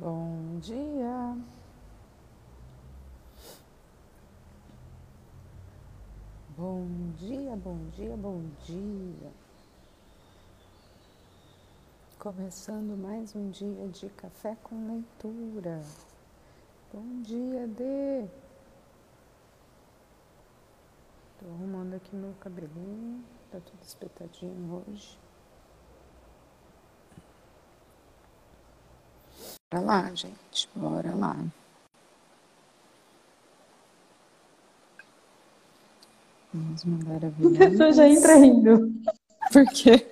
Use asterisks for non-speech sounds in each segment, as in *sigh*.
Bom dia. Bom dia, bom dia, bom dia. Começando mais um dia de café com leitura. Bom dia, Dê. Tô arrumando aqui meu cabelinho. Tá tudo espetadinho hoje. Bora lá, gente. Bora lá. Vamos mandar a A pessoa já entra rindo. Por quê?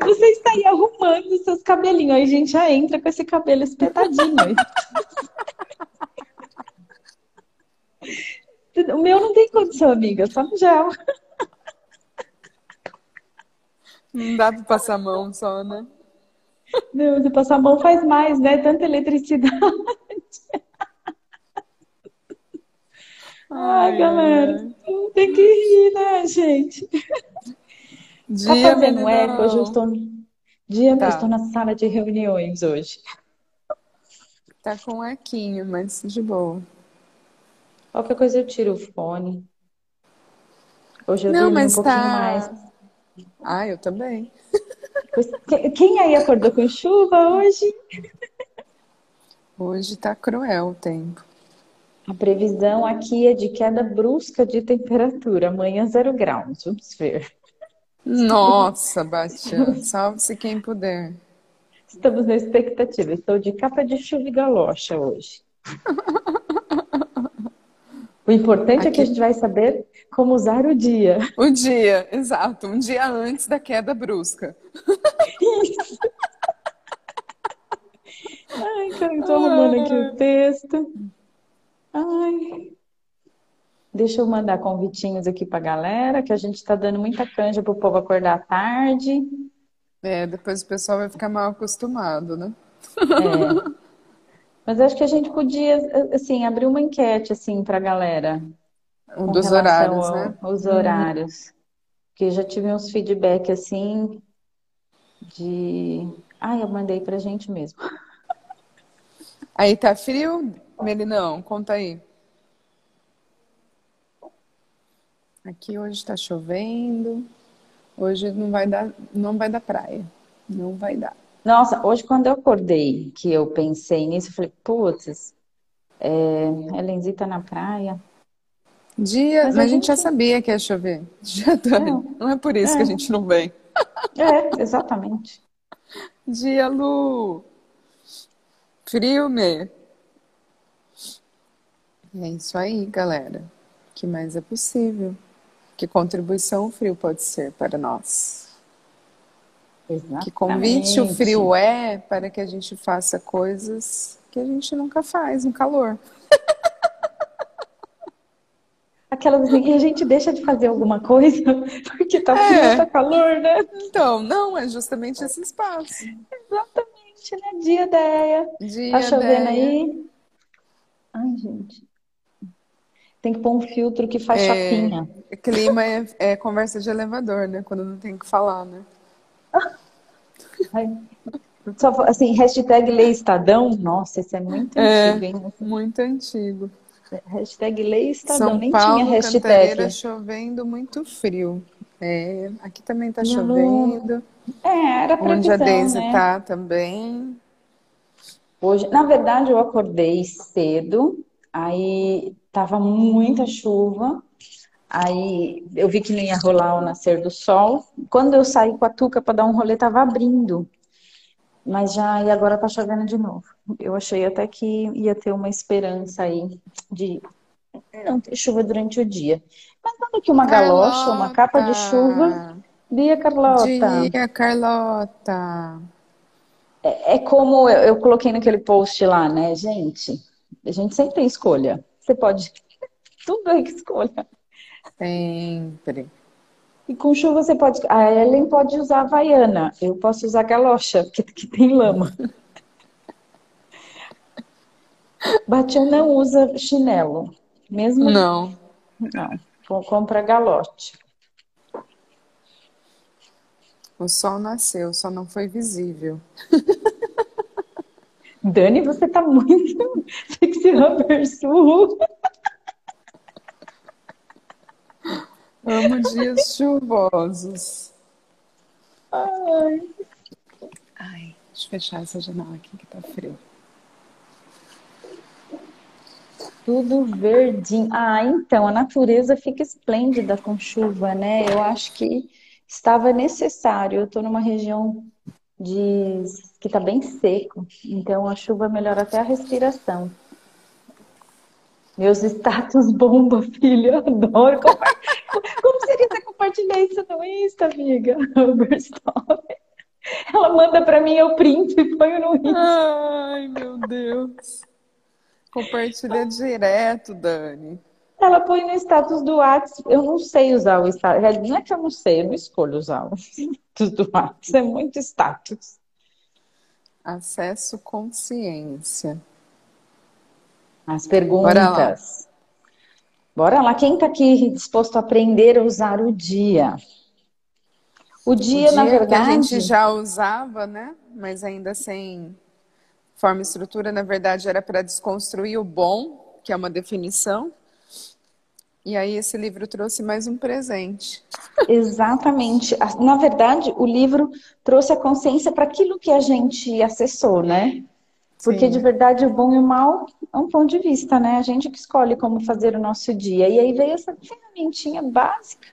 Você está aí arrumando seus cabelinhos, aí a gente já entra com esse cabelo espetadinho. O meu não tem condição, amiga, só no gel. Não dá pra passar a mão só, né? Não, se passar a mão faz mais, né? Tanta eletricidade. Ai, galera, tem que rir, né, gente? Dia, Tá fazendo meninão. eco? Hoje eu estou. Dia, Tá. eu estou na sala de reuniões hoje. Tá com equinho, mas de boa. Qualquer coisa eu tiro o fone. Hoje eu Não, dormi um mas pouquinho tá. mais. Ah, eu também. Quem aí acordou com chuva hoje? Hoje tá cruel o tempo. A previsão aqui é de queda brusca de temperatura. Amanhã, zero graus. Vamos ver. Nossa, Batian, salve-se quem puder. Estamos na expectativa. Estou de capa de chuva e galocha hoje. *laughs* O importante é que a Aqui- gente vai saber como usar o dia. O dia, exato, um dia antes da queda brusca. *laughs* Ai, cara, eu tô arrumando aqui o texto. Ai. Deixa eu mandar convitinhos aqui pra galera, que a gente tá dando muita canja pro povo acordar à tarde. É, depois o pessoal vai ficar mal acostumado, né? É. *laughs* Mas acho que a gente podia, assim, abrir uma enquete, assim, pra galera, Um com dos horários, ao- né? aos horários. Porque já tive uns feedback, assim, de... Ai, eu mandei pra gente mesmo. *laughs* Aí tá frio, Melinão? Conta aí. Aqui hoje tá chovendo. Hoje não vai dar, não vai dar praia. Não vai dar. Nossa, hoje quando eu acordei, que eu pensei nisso, eu falei, putz, é, Helenzi tá na praia. Dia, Mas mas, a gente já sabia que ia chover. *laughs* Já, Dani. Não. Não é por isso que É. a gente não vem. *laughs* É, exatamente. Dia, Lu. Frio, Mê. É isso aí, galera. O que mais é possível? Que contribuição o frio pode ser para nós? Que convite o Exatamente. frio é para que a gente faça coisas que a gente nunca faz no calor. *laughs* Aquelas assim, e a gente deixa de fazer alguma coisa *laughs* porque tá frio, É. tá calor, né? Então, não, é justamente esse espaço. Exatamente, né? Dia ideia. Dia, Tá chovendo aí? Ai, gente. Tem que pôr um filtro que faz É. chapinha. Clima é, é conversa de elevador, né? Quando não tem o que falar, né? Só, assim, hashtag lei Estadão. Nossa, esse é muito É. antigo, hein? Muito antigo. Hashtag lei Estadão. São Nem Paulo, tinha hashtag. Chovendo muito frio. É, aqui também tá chovendo. É, era Onde a previsão, Daisy né? tá também. Hoje, na verdade, eu acordei cedo, aí tava muita chuva, aí eu vi que não ia rolar o nascer do sol. Quando eu saí com a Tuca para dar um rolê, tava abrindo, mas já e agora tá chovendo de novo. Eu achei até que ia ter uma esperança aí de não ter chuva durante o dia. Mas nada que uma galocha, uma capa de chuva. Dia, Carlota. Dia, Carlota. É como eu, eu coloquei naquele post lá, né, gente? A gente sempre tem escolha. Você pode. *laughs* Tudo é que escolha. Sempre. E com chuva você pode. A Ellen pode usar Havaiana. Eu posso usar galocha, porque que tem lama. *laughs* Batia não usa chinelo. Mesmo. Não. Não. Com- Compra galote. O sol nasceu, só não foi visível. *laughs* Dani, você tá muito *laughs* sexy rubber sul. Amo dias chuvosos. Ai. Ai, deixa eu fechar essa janela aqui que tá frio. Tudo verdinho. Ah, então, a natureza fica esplêndida com chuva, né? Eu acho que estava necessário. Eu estou numa região de que está bem seco, então a chuva melhora até a respiração. Meus status bomba, *laughs* filha, adoro. Como seria você compartilhar isso no Insta, amiga? *laughs* Ela manda para mim, eu print e ponho no Insta. Ai, meu Deus. Compartilha direto, Dani. Ela põe no status do WhatsApp. Eu não sei usar o status. Não é que eu não sei, eu não escolho usar o *laughs* status do WhatsApp. É muito status. Acesso consciência. As perguntas. Bora lá. Quem está aqui disposto a aprender a usar o dia? O dia, o dia na verdade. Que a gente já usava, né? Mas ainda sem Forma e estrutura, na verdade, era para desconstruir o bom, que é uma definição. E aí esse livro trouxe mais um presente. Exatamente. Na verdade, o livro trouxe a consciência para aquilo que a gente acessou, né? Porque Sim. de verdade o bom e o mal é um ponto de vista, né? A gente que escolhe como fazer o nosso dia. E aí veio essa ferramentinha básica.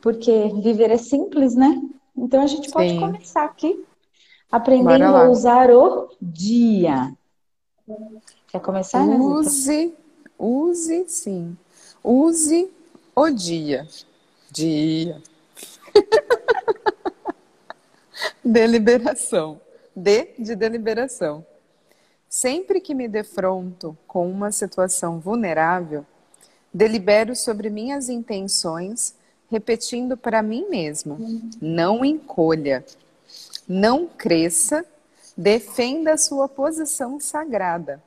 Porque viver é simples, né? Então a gente pode Sim. começar aqui Aprendendo a usar o dia. Quer começar, né, Use, use, sim. Use o dia. Dia. *laughs* deliberação. D de deliberação. Sempre que me defronto com uma situação vulnerável, delibero sobre minhas intenções, repetindo para mim mesmo: não encolha, não cresça, defenda a sua posição sagrada.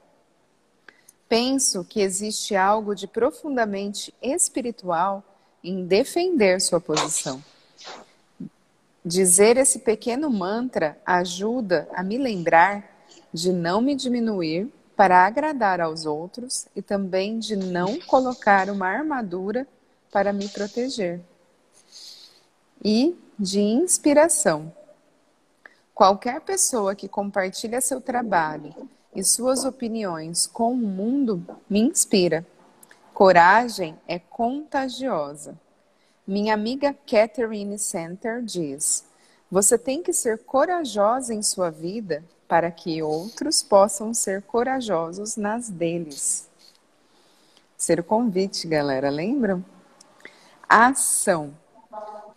Penso que existe algo de profundamente espiritual em defender sua posição. Dizer esse pequeno mantra ajuda a me lembrar de não me diminuir para agradar aos outros e também de não colocar uma armadura para me proteger. E de inspiração. Qualquer pessoa que compartilha seu trabalho e suas opiniões com o mundo me inspira. Coragem é contagiosa. Minha amiga Catherine Center diz: Você tem que ser corajosa em sua vida para que outros possam ser corajosos nas deles. Ser o convite, galera, lembram? Ação.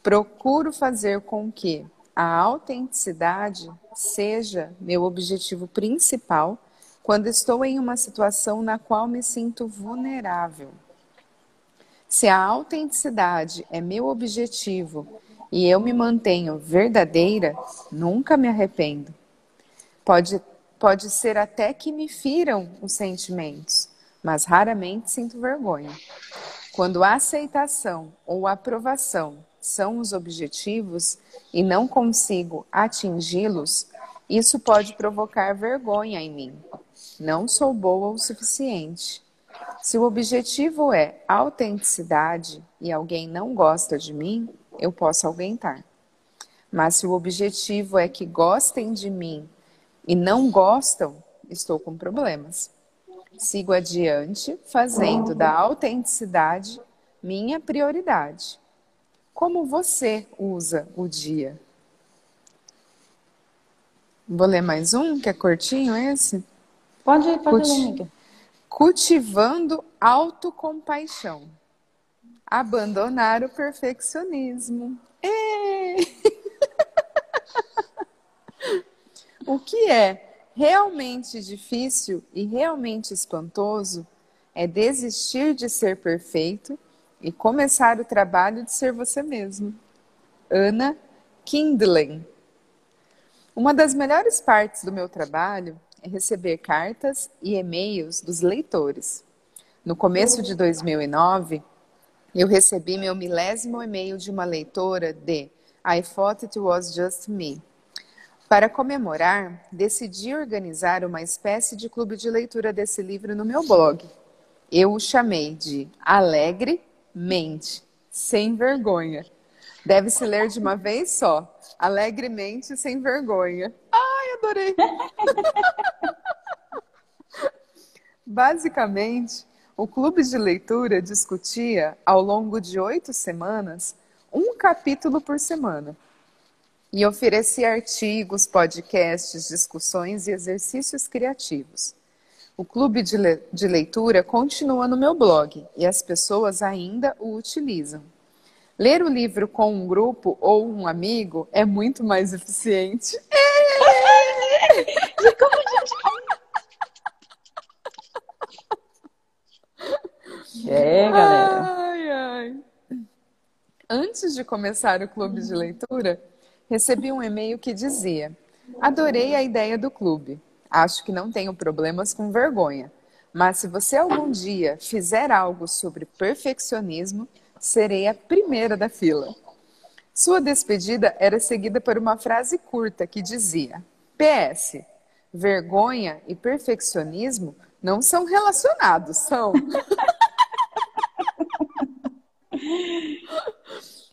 Procuro fazer com que a autenticidade seja meu objetivo principal quando estou em uma situação na qual me sinto vulnerável. Se a autenticidade é meu objetivo e eu me mantenho verdadeira, nunca me arrependo. Pode, pode ser até que me firam os sentimentos, mas raramente sinto vergonha. Quando a aceitação ou aprovação são os objetivos e não consigo atingi-los, isso pode provocar vergonha em mim. Não sou boa o suficiente. Se o objetivo é autenticidade e alguém não gosta de mim, eu posso aguentar. Mas se o objetivo é que gostem de mim e não gostam, estou com problemas. Sigo adiante, fazendo da autenticidade minha prioridade. Como você usa o dia? Vou ler mais um, que é curtinho esse? Pode, pode Culti ler, amiga. Cultivando autocompaixão. Abandonar o perfeccionismo. *laughs* o que é realmente difícil e realmente espantoso é desistir de ser perfeito e começar o trabalho de ser você mesmo. Ana Kindlen. Uma das melhores partes do meu trabalho receber cartas e e-mails dos leitores. No começo de 2009, eu recebi meu milésimo e-mail de uma leitora de I Thought It Was Just Me. Para comemorar, decidi organizar uma espécie de clube de leitura desse livro no meu blog. Eu o chamei de Alegre Mente, Sem Vergonha. Deve-se ler de uma vez só. Alegremente, sem vergonha. Ai, adorei! *laughs* Basicamente, o clube de leitura discutia, ao longo de oito semanas, um capítulo por semana e oferecia artigos, podcasts, discussões e exercícios criativos. O clube de, le de leitura continua no meu blog e as pessoas ainda o utilizam. Ler o livro com um grupo ou um amigo é muito mais eficiente. gente É, galera. Ai, ai. Antes de começar o clube de leitura, recebi um e-mail que dizia: Adorei a ideia do clube. Acho que não tenho problemas com vergonha. Mas se você algum dia fizer algo sobre perfeccionismo, serei a primeira da fila. Sua despedida era seguida por uma frase curta que dizia: PS, vergonha e perfeccionismo não são relacionados, são. *laughs*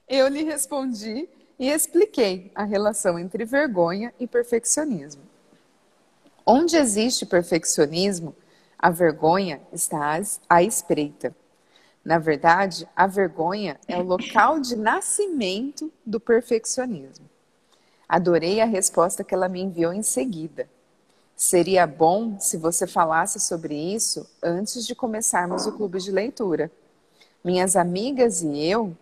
Eu lhe respondi e expliquei a relação entre vergonha e perfeccionismo. Onde existe perfeccionismo, a vergonha está à espreita. Na verdade, a vergonha é o local de nascimento do perfeccionismo. Adorei a resposta que ela me enviou em seguida. Seria bom se você falasse sobre isso antes de começarmos o clube de leitura. Minhas amigas e eu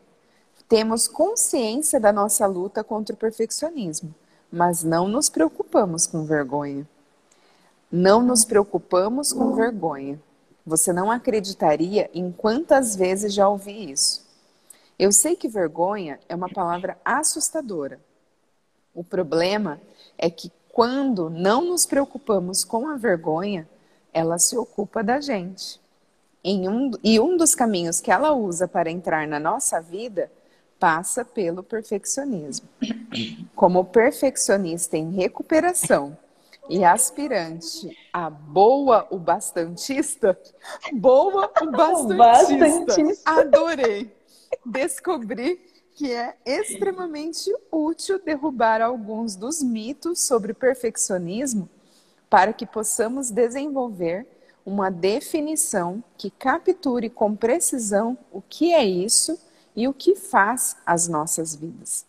temos consciência da nossa luta contra o perfeccionismo, mas não nos preocupamos com vergonha. Não nos preocupamos com vergonha. Você não acreditaria em quantas vezes já ouvi isso. Eu sei que vergonha é uma palavra assustadora. O problema é que quando não nos preocupamos com a vergonha, ela se ocupa da gente. Um, e um dos caminhos que ela usa para entrar na nossa vida passa pelo perfeccionismo. Como perfeccionista em recuperação e aspirante a boa o bastantista, boa *laughs* o bastantista. bastantista. Adorei. Descobri que é extremamente útil derrubar alguns dos mitos sobre perfeccionismo para que possamos desenvolver uma definição que capture com precisão o que é isso e o que faz as nossas vidas.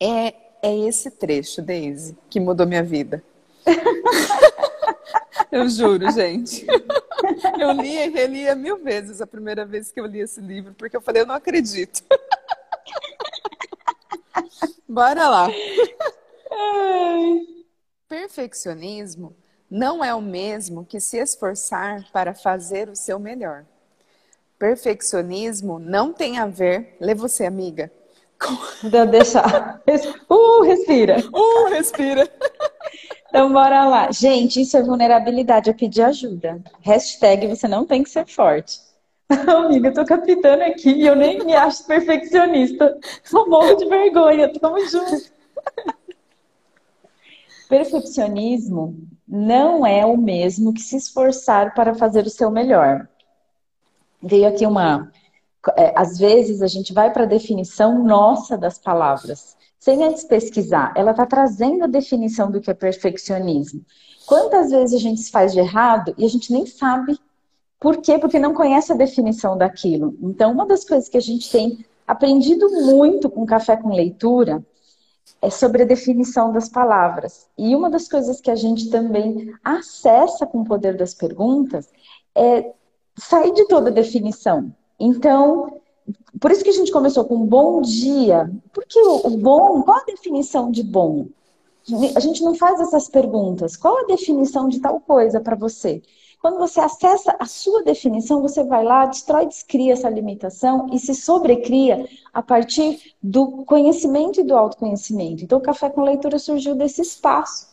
É, é esse trecho, Daisy, que mudou minha vida. *laughs* eu juro, gente. Eu li e relia mil vezes a primeira vez que eu li esse livro, porque eu falei, eu não acredito. *laughs* Bora lá. Perfeccionismo não é o mesmo que se esforçar para fazer o seu melhor. Perfeccionismo não tem a ver. Lê você, amiga. Com... deixar. Uh, respira. Uh, respira. Então, bora lá. Gente, isso é vulnerabilidade, é pedir ajuda. Hashtag você não tem que ser forte. *laughs* Amiga, eu tô capitando aqui e eu nem me acho perfeccionista. Sou morro de vergonha, tamo junto. *laughs* Perfeccionismo não é o mesmo que se esforçar para fazer o seu melhor veio aqui uma. É, às vezes a gente vai para a definição nossa das palavras, sem antes pesquisar. Ela está trazendo a definição do que é perfeccionismo. Quantas vezes a gente se faz de errado e a gente nem sabe por quê? Porque não conhece a definição daquilo. Então, uma das coisas que a gente tem aprendido muito com Café com Leitura é sobre a definição das palavras. E uma das coisas que a gente também acessa com o poder das perguntas é sair de toda definição. Então, por isso que a gente começou com bom dia. Porque o, bom, qual a definição de bom? A gente não faz essas perguntas. Qual a definição de tal coisa para você? Quando você acessa a sua definição, você vai lá, destrói, descria essa limitação e se sobrecria a partir do conhecimento e do autoconhecimento. Então, o Café com Leitura surgiu desse espaço.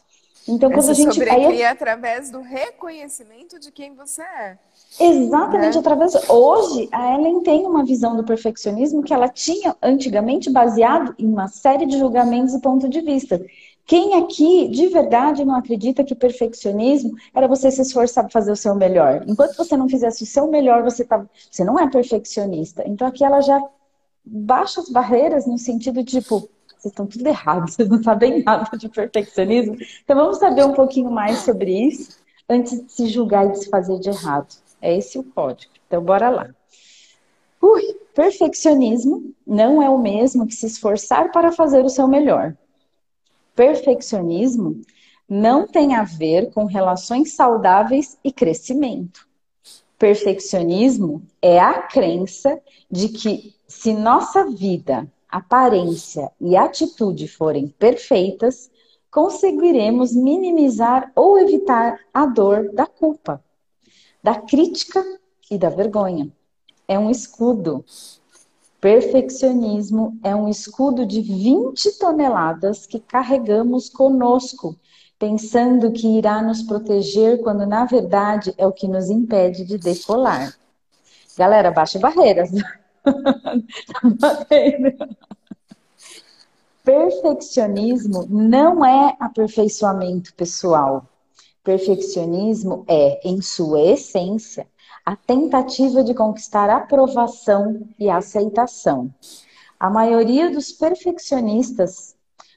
Então, quando Essa a gente. Sobrecria aí... através do reconhecimento de quem você é. Exatamente, né? através. Hoje, a Ellen tem uma visão do perfeccionismo que ela tinha antigamente baseado em uma série de julgamentos e ponto de vista. Quem aqui de verdade não acredita que perfeccionismo era você se esforçar para fazer o seu melhor? Enquanto você não fizesse o seu melhor, você tá, você não é perfeccionista. Então aqui ela já baixa as barreiras no sentido de tipo, vocês estão tudo errados, *laughs* vocês não sabem nada de perfeccionismo. Então vamos saber um pouquinho mais sobre isso antes de se julgar e de se fazer de errado. É esse o código. Então bora lá. Ui, perfeccionismo não é o mesmo que se esforçar para fazer o seu melhor perfeccionismo não tem a ver com relações saudáveis e crescimento. Perfeccionismo é a crença de que se nossa vida, aparência e atitude forem perfeitas, conseguiremos minimizar ou evitar a dor da culpa, da crítica e da vergonha. É um escudo Perfeccionismo é um escudo de 20 toneladas que carregamos conosco, pensando que irá nos proteger, quando na verdade é o que nos impede de decolar. Galera, baixe barreiras. *laughs* Perfeccionismo não é aperfeiçoamento pessoal. Perfeccionismo é, em sua essência, a tentativa de conquistar aprovação e aceitação. A maioria dos perfeccionistas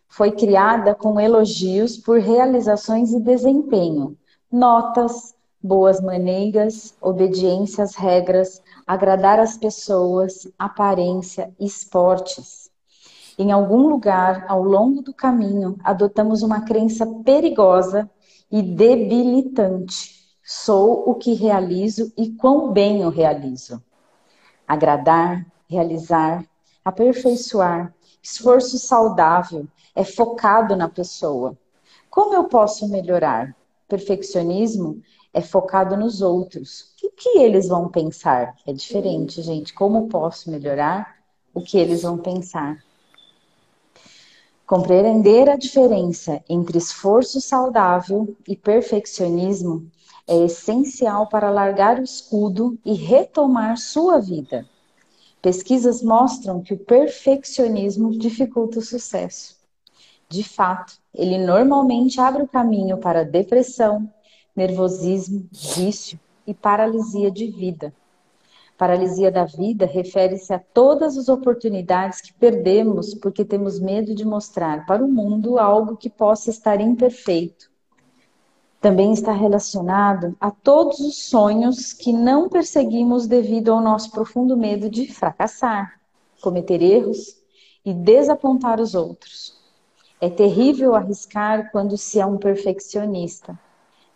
foi criada com elogios por realizações e desempenho, notas, boas maneiras, obediência às regras, agradar as pessoas, aparência, esportes. Em algum lugar, ao longo do caminho, adotamos uma crença perigosa e debilitante Sou o que realizo e quão bem o realizo. Agradar, realizar, aperfeiçoar, esforço saudável, é focado na pessoa. Como eu posso melhorar? Perfeccionismo é focado nos outros. O que eles vão pensar? É diferente, gente. Como posso melhorar? O que eles vão pensar? Compreender a diferença entre esforço saudável e perfeccionismo é essencial para largar o escudo e retomar sua vida. Pesquisas mostram que o perfeccionismo dificulta o sucesso. De fato, ele normalmente abre o caminho para depressão, nervosismo, vício e paralisia de vida. Paralisia da vida refere-se a todas as oportunidades que perdemos porque temos medo de mostrar para o mundo algo que possa estar imperfeito também está relacionado a todos os sonhos que não perseguimos devido ao nosso profundo medo de fracassar, cometer erros e desapontar os outros. É terrível arriscar quando se é um perfeccionista.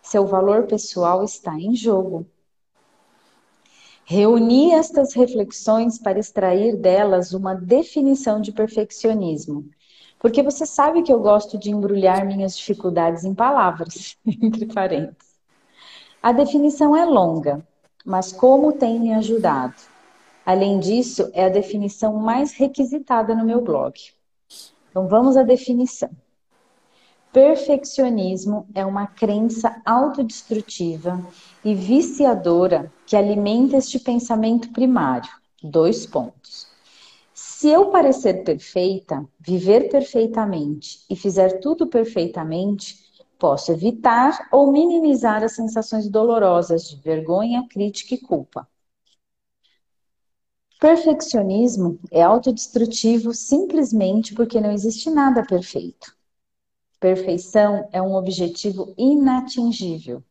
Seu valor pessoal está em jogo. Reuni estas reflexões para extrair delas uma definição de perfeccionismo porque você sabe que eu gosto de embrulhar minhas dificuldades em palavras, *laughs* entre parênteses. A definição é longa, mas como tem me ajudado? Além disso, é a definição mais requisitada no meu blog. Então vamos à definição. Perfeccionismo é uma crença autodestrutiva e viciadora que alimenta este pensamento primário. Dois pontos. Se eu parecer perfeita, viver perfeitamente e fizer tudo perfeitamente, posso evitar ou minimizar as sensações dolorosas de vergonha, crítica e culpa. Perfeccionismo é autodestrutivo simplesmente porque não existe nada perfeito. Perfeição é um objetivo inatingível.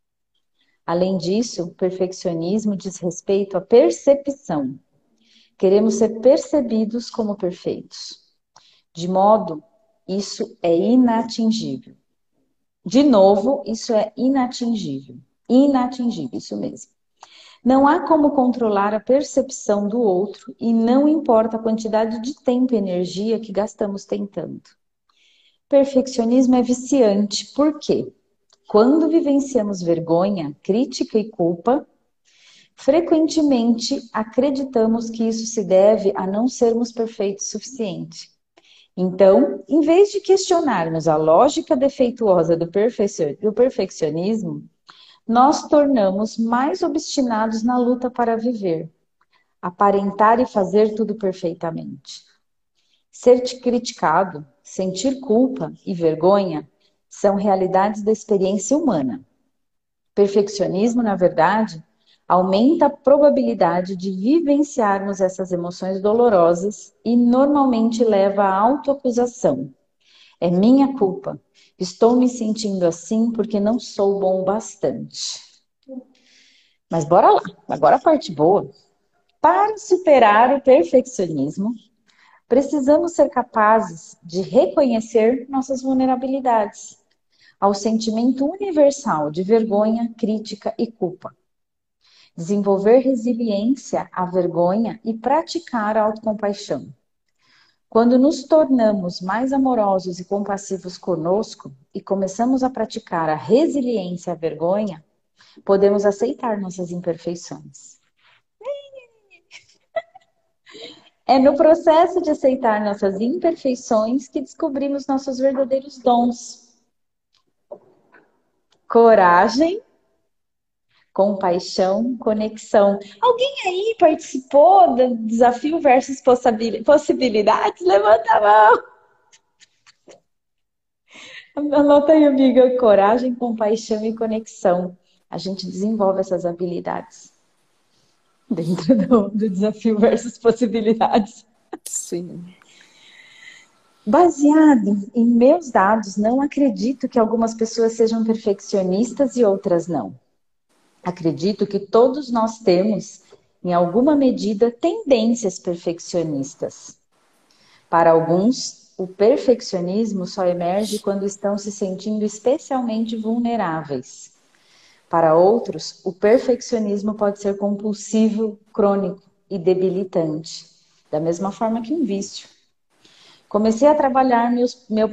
Além disso, o perfeccionismo diz respeito à percepção, Queremos ser percebidos como perfeitos. De modo, isso é inatingível. De novo, isso é inatingível. Inatingível, isso mesmo. Não há como controlar a percepção do outro e não importa a quantidade de tempo e energia que gastamos tentando. Perfeccionismo é viciante, por quê? Quando vivenciamos vergonha, crítica e culpa, Frequentemente acreditamos que isso se deve a não sermos perfeitos o suficiente. Então, em vez de questionarmos a lógica defeituosa do, perfeccionismo, nós tornamos mais obstinados na luta para viver, aparentar e fazer tudo perfeitamente. Ser criticado, sentir culpa e vergonha são realidades da experiência humana. Perfeccionismo, na verdade, aumenta a probabilidade de vivenciarmos essas emoções dolorosas e normalmente leva à autoacusação. É minha culpa. Estou me sentindo assim porque não sou bom o bastante. Mas bora lá, agora a parte boa. Para superar o perfeccionismo, precisamos ser capazes de reconhecer nossas vulnerabilidades ao sentimento universal de vergonha, crítica e culpa. Desenvolver resiliência à vergonha e praticar a autocompaixão. Quando nos tornamos mais amorosos e compassivos conosco e começamos a praticar a resiliência à vergonha, podemos aceitar nossas imperfeições. É no processo de aceitar nossas imperfeições que descobrimos nossos verdadeiros dons. Coragem, compaixão, conexão. Alguém aí participou do desafio versus possibilidades? Levanta a mão. Anota aí, amiga. Coragem, compaixão e conexão. A gente desenvolve essas habilidades dentro do, do desafio versus possibilidades. Sim. Baseado em meus dados, não acredito que algumas pessoas sejam perfeccionistas e outras não. Acredito que todos nós temos, em alguma medida, tendências perfeccionistas. Para alguns, o perfeccionismo só emerge quando estão se sentindo especialmente vulneráveis. Para outros, o perfeccionismo pode ser compulsivo, crônico e debilitante, da mesma forma que um vício. Comecei a trabalhar meus, meu,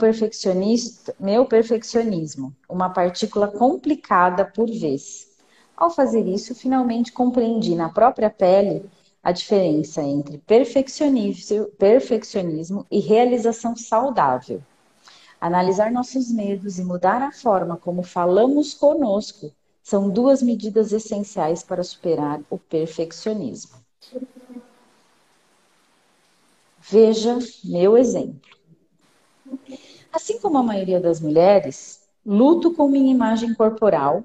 meu perfeccionismo, uma partícula complicada por vez. Ao fazer isso, finalmente compreendi na própria pele a diferença entre perfeccionismo e realização saudável. Analisar nossos medos e mudar a forma como falamos conosco são duas medidas essenciais para superar o perfeccionismo. Veja meu exemplo. Assim como a maioria das mulheres, luto com minha imagem corporal,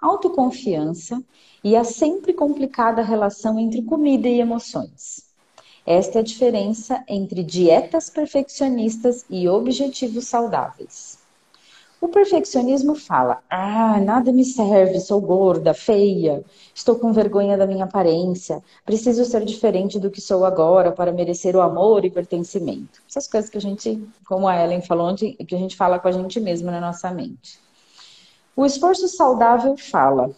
autoconfiança e a sempre complicada relação entre comida e emoções. Esta é a diferença entre dietas perfeccionistas e objetivos saudáveis. O perfeccionismo fala: ah, nada me serve, sou gorda, feia, estou com vergonha da minha aparência, preciso ser diferente do que sou agora para merecer o amor e pertencimento. Essas coisas que a gente, como a Ellen falou, que a gente fala com a gente mesmo na nossa mente. O esforço saudável fala: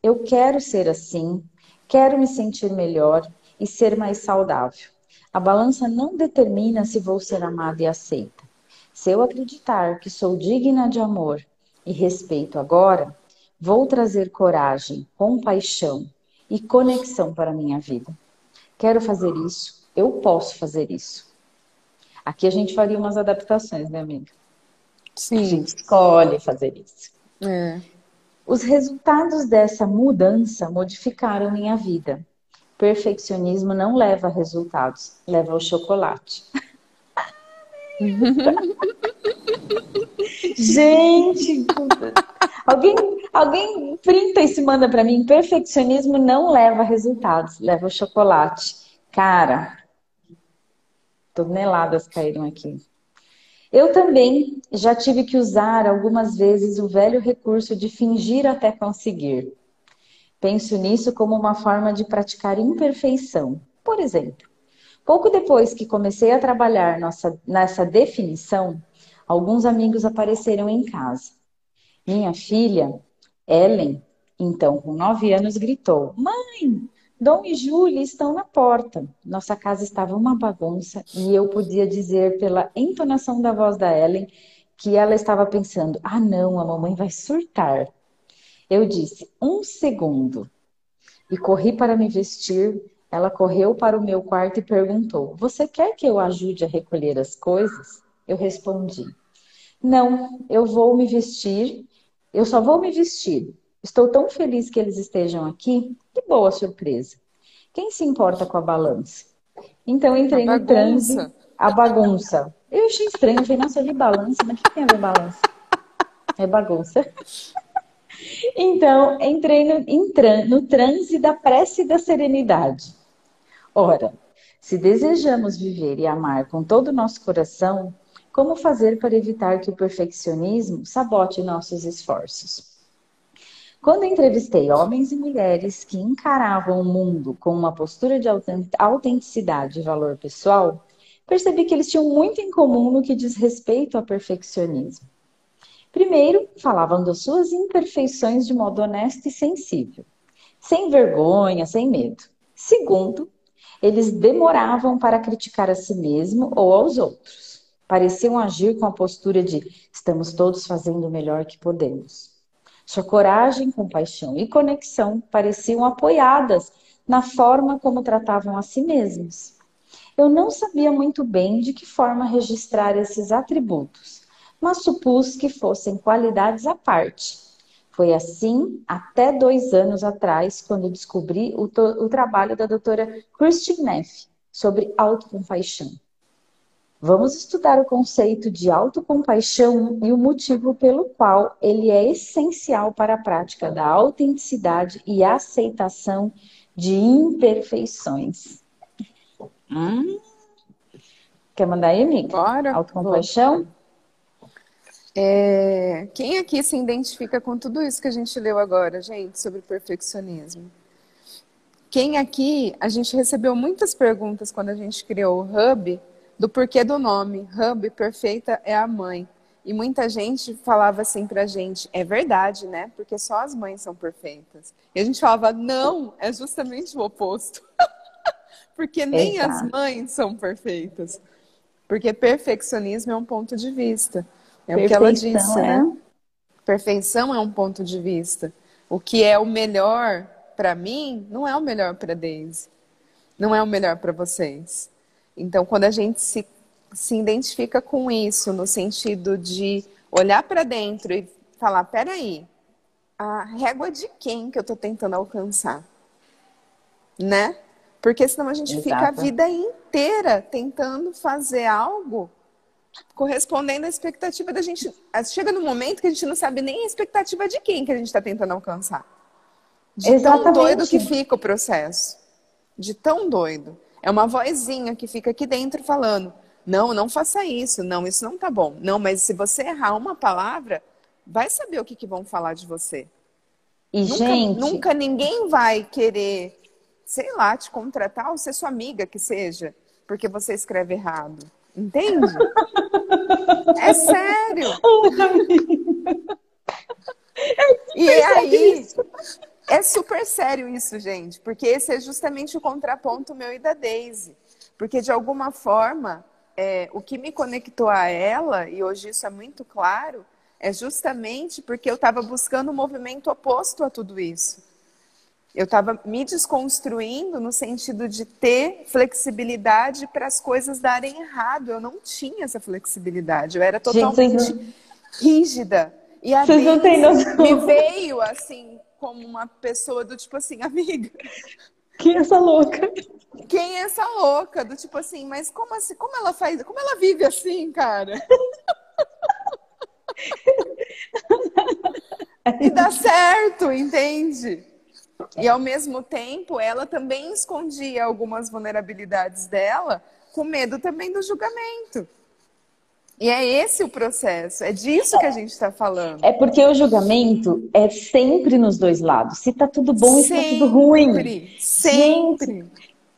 eu quero ser assim, quero me sentir melhor e ser mais saudável. A balança não determina se vou ser amada e aceita. Se eu acreditar que sou digna de amor e respeito agora, vou trazer coragem, compaixão e conexão para a minha vida. Quero fazer isso, eu posso fazer isso. Aqui a gente faria umas adaptações, né, amiga? Sim. A gente escolhe fazer isso. É. Os resultados dessa mudança modificaram minha vida. Perfeccionismo não leva a resultados, leva ao chocolate. Gente, alguém, alguém printa e se manda para mim. Perfeccionismo não leva resultados, leva o chocolate. Cara, toneladas caíram aqui. Eu também já tive que usar algumas vezes o velho recurso de fingir até conseguir. Penso nisso como uma forma de praticar imperfeição. Por exemplo, Pouco depois que comecei a trabalhar nossa, nessa definição, alguns amigos apareceram em casa. Minha filha, Ellen, então com nove anos, gritou: Mãe, Dom e Júlia estão na porta. Nossa casa estava uma bagunça e eu podia dizer pela entonação da voz da Ellen que ela estava pensando: ah, não, a mamãe vai surtar. Eu disse: um segundo. E corri para me vestir, ela correu para o meu quarto e perguntou: Você quer que eu ajude a recolher as coisas? Eu respondi: Não, eu vou me vestir. Eu só vou me vestir. Estou tão feliz que eles estejam aqui. Que boa surpresa. Quem se importa com a balança? Então entrei no trânsito. A bagunça. Eu achei estranho. Eu falei, nossa, eu li balança, mas o que tem a ver balança? É bagunça. *laughs* Então, entrei no, no transe da prece da serenidade. Ora, se desejamos viver e amar com todo o nosso coração, como fazer para evitar que o perfeccionismo sabote nossos esforços? Quando entrevistei homens e mulheres que encaravam o mundo com uma postura de autenticidade e valor pessoal, percebi que eles tinham muito em comum no que diz respeito ao perfeccionismo. Primeiro, falavam das suas imperfeições de modo honesto e sensível, sem vergonha, sem medo. Segundo, eles demoravam para criticar a si mesmo ou aos outros. Pareciam agir com a postura de estamos todos fazendo o melhor que podemos. Sua coragem, compaixão e conexão pareciam apoiadas na forma como tratavam a si mesmos. Eu não sabia muito bem de que forma registrar esses atributos, mas supus que fossem qualidades à parte. Foi assim até dois anos atrás, quando descobri o, o trabalho da doutora Christine Neff sobre autocompaixão. Vamos estudar o conceito de autocompaixão e o motivo pelo qual ele é essencial para a prática da autenticidade e aceitação de imperfeições. Hum? Quer mandar aí, amiga? Bora. Autocompaixão? É, quem aqui se identifica com tudo isso que a gente leu agora, gente, sobre perfeccionismo? Quem aqui, a gente recebeu muitas perguntas quando a gente criou o Hub, do porquê do nome. Hub, perfeita é a mãe. E muita gente falava assim pra gente, é verdade, né? Porque só as mães são perfeitas. E a gente falava, não, é justamente o oposto. *laughs* Porque nem Exato. as mães são perfeitas. Porque perfeccionismo é um ponto de vista. É o que ela disse, né? né? Perfeição é um ponto de vista. O que é o melhor para mim não é o melhor para Daisy. Não é o melhor para vocês. Então, quando a gente se, se identifica com isso, no sentido de olhar para dentro e falar: peraí, a régua de quem que eu estou tentando alcançar? Né? Porque senão a gente Exato. fica a vida inteira tentando fazer algo correspondendo à expectativa da gente. Chega no momento que a gente não sabe nem a expectativa de quem que a gente está tentando alcançar. De Exatamente. tão doido que fica o processo. De tão doido. É uma vozinha que fica aqui dentro falando: não, não faça isso, não, isso não tá bom. Não, mas se você errar uma palavra, vai saber o que, que vão falar de você. E, nunca, gente... nunca ninguém vai querer, sei lá, te contratar ou ser sua amiga que seja, porque você escreve errado. Entende? é sério. e aí, é super sério isso, gente, porque esse é justamente o contraponto meu e da Daisy. Porque, de alguma forma, é, o que me conectou a ela, e hoje isso é muito claro, é justamente porque eu estava buscando um movimento oposto a tudo isso. Eu estava me desconstruindo no sentido de ter flexibilidade para as coisas darem errado. Eu não tinha essa flexibilidade. Eu era totalmente Gente, rígida. E a Vocês não têm noção. me veio assim como uma pessoa do tipo assim, *laughs* amiga. Quem é essa louca? Quem é essa louca? Do tipo assim, mas como assim? Como ela faz? Como ela vive assim, cara? *laughs* e dá certo, entende? E ao mesmo tempo, ela também escondia algumas vulnerabilidades dela, com medo também do julgamento. E é esse o processo, é disso que a gente está falando. É porque o julgamento é sempre nos dois lados. Se tá tudo bom e se tá tudo ruim. Sempre, sempre.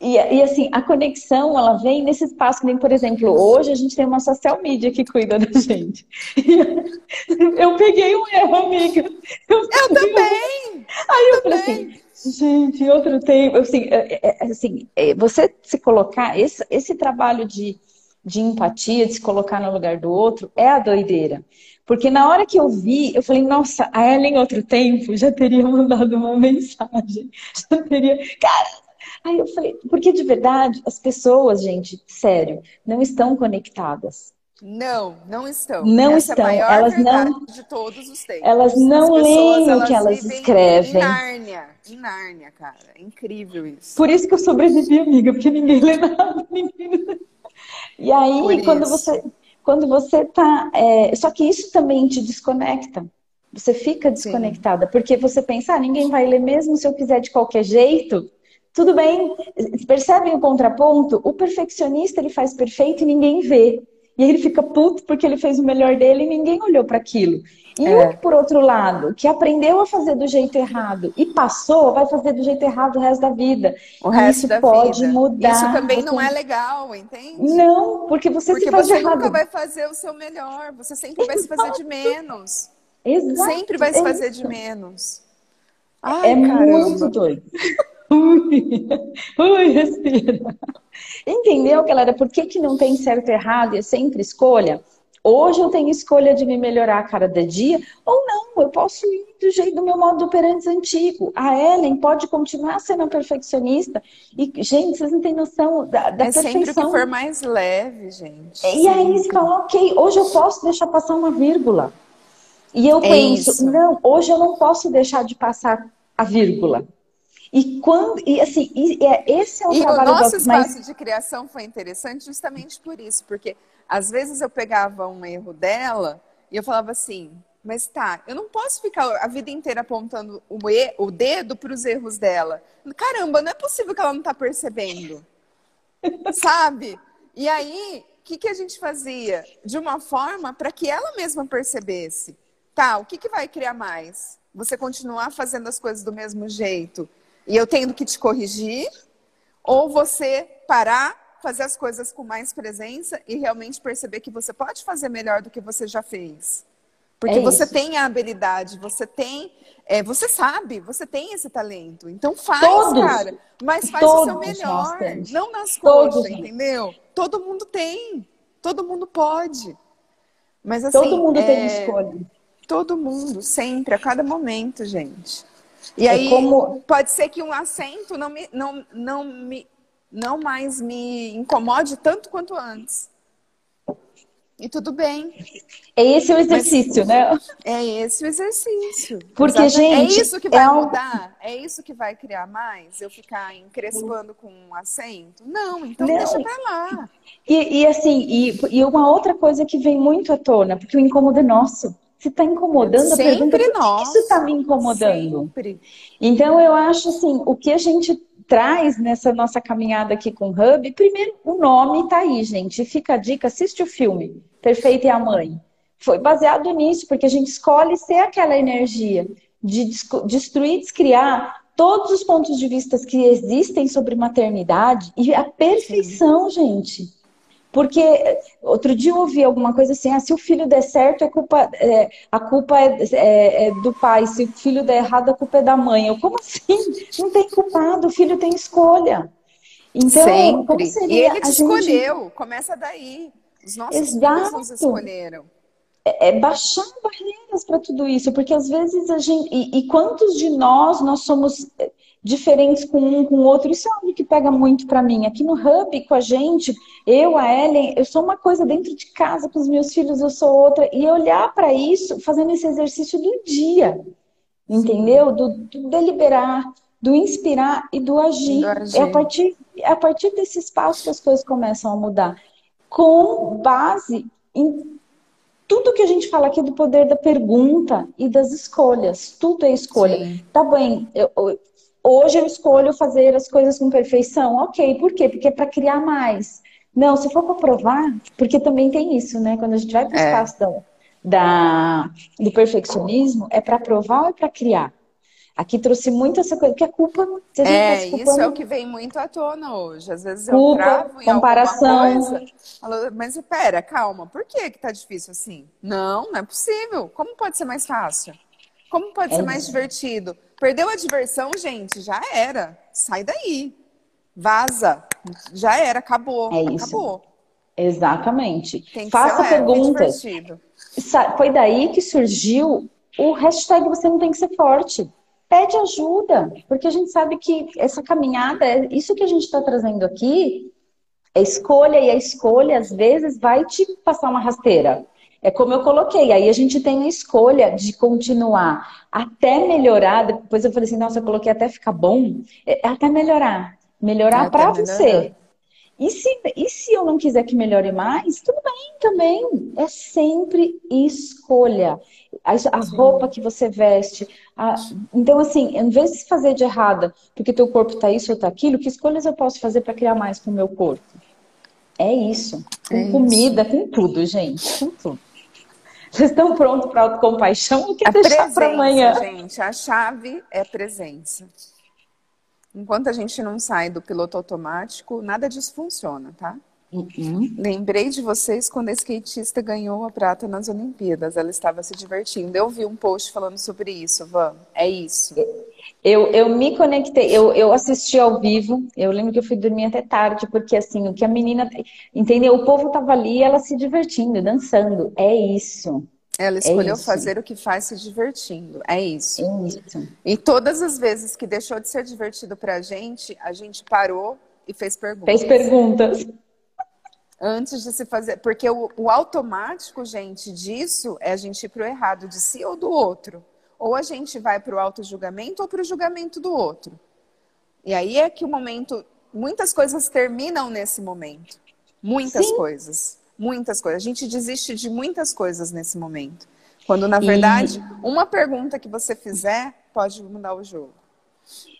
E, e, assim, a conexão, ela vem nesse espaço, nem por exemplo, hoje a gente tem uma social media que cuida da gente. *laughs* Eu peguei um erro, amiga. Eu, eu também! Aí eu, eu falei assim, gente, outro tempo, assim, é, é, é, assim, você se colocar, esse, esse trabalho de, de empatia, de se colocar no lugar do outro, é a doideira. Porque na hora que eu vi, eu falei, nossa, a Ellen, outro tempo, já teria mandado uma *laughs* mensagem. Já teria. Cara, Aí eu falei, porque de verdade, as pessoas, gente, sério, não estão conectadas. Não, não estão. Não Essa estão. É elas não. De todos os tempos. Elas não leem o que elas escrevem. Em Nárnia, em Nárnia, cara. É incrível isso. Por isso que eu sobrevivi, amiga, porque ninguém lê nada. *laughs* Ninguém... E aí, Por quando isso. você quando você tá. É... Só que isso também te desconecta. Você fica desconectada, Sim. porque você pensa, ah, ninguém vai ler mesmo se eu quiser de qualquer jeito. Tudo bem, percebem o contraponto? O perfeccionista ele faz perfeito e ninguém vê. E ele fica puto porque ele fez o melhor dele e ninguém olhou para aquilo. E é. o por outro lado, que aprendeu a fazer do jeito errado e passou, vai fazer do jeito errado o resto da vida. O resto Isso pode vida. mudar. Isso também não é legal, entende? Não, porque você porque se faz você errado. nunca vai fazer o seu melhor. Você sempre vai se fazer de menos. Exato. Sempre vai se fazer de menos. Ai, é caramba. muito doido. Ui, *laughs* ui, respira. Entendeu, galera? Por que, que não tem certo e errado e é sempre escolha? Hoje eu tenho escolha de me melhorar a cada dia, ou não, eu posso ir do jeito do meu modo operante antigo. A Ellen pode continuar sendo perfeccionista. E, gente, vocês não têm noção da, da é perfeição. sempre que for mais leve, gente. E aí você fala, ok, hoje eu posso deixar passar uma vírgula. E eu é penso, isso. não, hoje eu não posso deixar de passar a vírgula. E quando e assim, e, é, esse é o e trabalho o nosso espaço mas... de criação foi interessante justamente por isso, porque às vezes eu pegava um erro dela e eu falava assim, mas tá, eu não posso ficar a vida inteira apontando o, e, o dedo para os erros dela. Caramba, não é possível que ela não tá percebendo. Sabe? E aí, o que, que a gente fazia? De uma forma para que ela mesma percebesse. Tá, o que, que vai criar mais? Você continuar fazendo as coisas do mesmo jeito e eu tendo que te corrigir, ou você parar, fazer as coisas com mais presença e realmente perceber que você pode fazer melhor do que você já fez. Porque é você tem a habilidade, você tem, é, você sabe, você tem esse talento. Então faz, Todos. cara. Mas faz o seu melhor. Não nas coxas, entendeu? Todo mundo tem. Todo mundo pode. Mas assim. Todo mundo é... tem escolha. Todo mundo, sempre, a cada momento, gente. E é aí como... pode ser que um assento não me, não, não me não mais me incomode tanto quanto antes. E tudo bem. É esse o exercício, Mas, né? É esse o exercício. Porque, Exatamente. gente. É isso que vai é mudar? Um... É isso que vai criar mais? Eu ficar encrespando com um acento? Não, então Não. deixa pra lá. E, e assim, e, e uma outra coisa que vem muito à tona, porque o incômodo é nosso. Se está incomodando, Sempre a pergunta é nós. isso está me incomodando. Sempre. Então eu acho assim, o que a gente traz nessa nossa caminhada aqui com o Hub, primeiro o nome está aí, gente. Fica a dica, assiste o filme Perfeita e a Mãe. Foi baseado nisso, porque a gente escolhe ser aquela energia de destruir, descriar todos os pontos de vista que existem sobre maternidade e a perfeição, Sim. gente. Porque outro dia eu ouvi alguma coisa assim, ah, se o filho der certo, a culpa, é, a culpa é, é, é, do pai, se o filho der errado, a culpa é da mãe. Eu, como assim? Não tem culpado, o filho tem escolha. Então, Sempre. Como seria e ele te escolheu, gente... começa daí. Os nossos Exato. nos escolheram. É, é baixar barreiras para tudo isso, porque às vezes a gente. E, e quantos de nós nós somos diferentes com um, com o outro. Isso é algo que pega muito para mim. Aqui no Hub, com a gente, eu, a Ellen, eu sou uma coisa dentro de casa, com os meus filhos, eu sou outra. E olhar para isso, fazendo esse exercício do dia, entendeu? Do, do, deliberar, do inspirar e do agir. do agir. É, a partir, é a partir desse espaço que as coisas começam a mudar. Com base em tudo que a gente fala aqui do poder da pergunta e das escolhas. Tudo é escolha. Sim. Tá bem, eu, Hoje eu escolho fazer as coisas com perfeição. Ok, por quê? Porque é para criar mais. Não, se for para provar, porque também tem isso, né? Quando a gente vai para o é. espaço da, da, do perfeccionismo, é para provar ou é para criar? Aqui trouxe muito essa coisa, que a culpa. Se a gente é, tá isso é o que vem muito à tona hoje. Às vezes eu culpa, travo em comparação. Coisa, falo, mas pera, calma, por que que tá difícil assim? Não, não é possível. Como pode ser mais fácil? Como pode é ser mais divertido? Perdeu a diversão, gente, já era. Sai daí. Vaza. Já era, acabou. É isso. Acabou. Exatamente. Faça perguntas. Foi daí que surgiu o hashtag você não tem que ser forte. Pede ajuda, porque a gente sabe que essa caminhada, é isso que a gente está trazendo aqui, é escolha, e a escolha às vezes vai te passar uma rasteira. É como eu coloquei, aí a gente tem a escolha de continuar até melhorar. Depois eu falei assim, nossa, eu coloquei até ficar bom, é, até melhorar. Melhorar para você. E se, e se eu não quiser que melhore mais, tudo bem também. É sempre escolha. A, a roupa que você veste. A... Então, assim, em vez de fazer de errada, porque teu corpo tá isso ou tá aquilo, que escolhas eu posso fazer para criar mais pro meu corpo? É isso. Com é comida, isso. com tudo, gente. Com tudo. Vocês estão prontos para autocompaixão ou quer a deixar para amanhã? Gente, a chave é presença. Enquanto a gente não sai do piloto automático, nada disso funciona, tá? Uhum. Lembrei de vocês quando a skatista ganhou a prata nas Olimpíadas. Ela estava se divertindo. Eu vi um post falando sobre isso, Van. É isso. Eu, eu me conectei, eu, eu assisti ao vivo. Eu lembro que eu fui dormir até tarde, porque assim, o que a menina. Entendeu? O povo estava ali, ela se divertindo, dançando. É isso. Ela é escolheu é fazer o que faz se divertindo. É isso. É isso. E todas as vezes que deixou de ser divertido pra gente, a gente parou e fez perguntas. Fez perguntas. Antes de se fazer. Porque o, o automático, gente, disso é a gente ir pro errado, de si ou do outro. Ou a gente vai pro auto-julgamento ou pro julgamento do outro. E aí é que o momento. Muitas coisas terminam nesse momento. Muitas Sim. coisas muitas coisas. A gente desiste de muitas coisas nesse momento. Quando, na verdade, e... uma pergunta que você fizer pode mudar o jogo.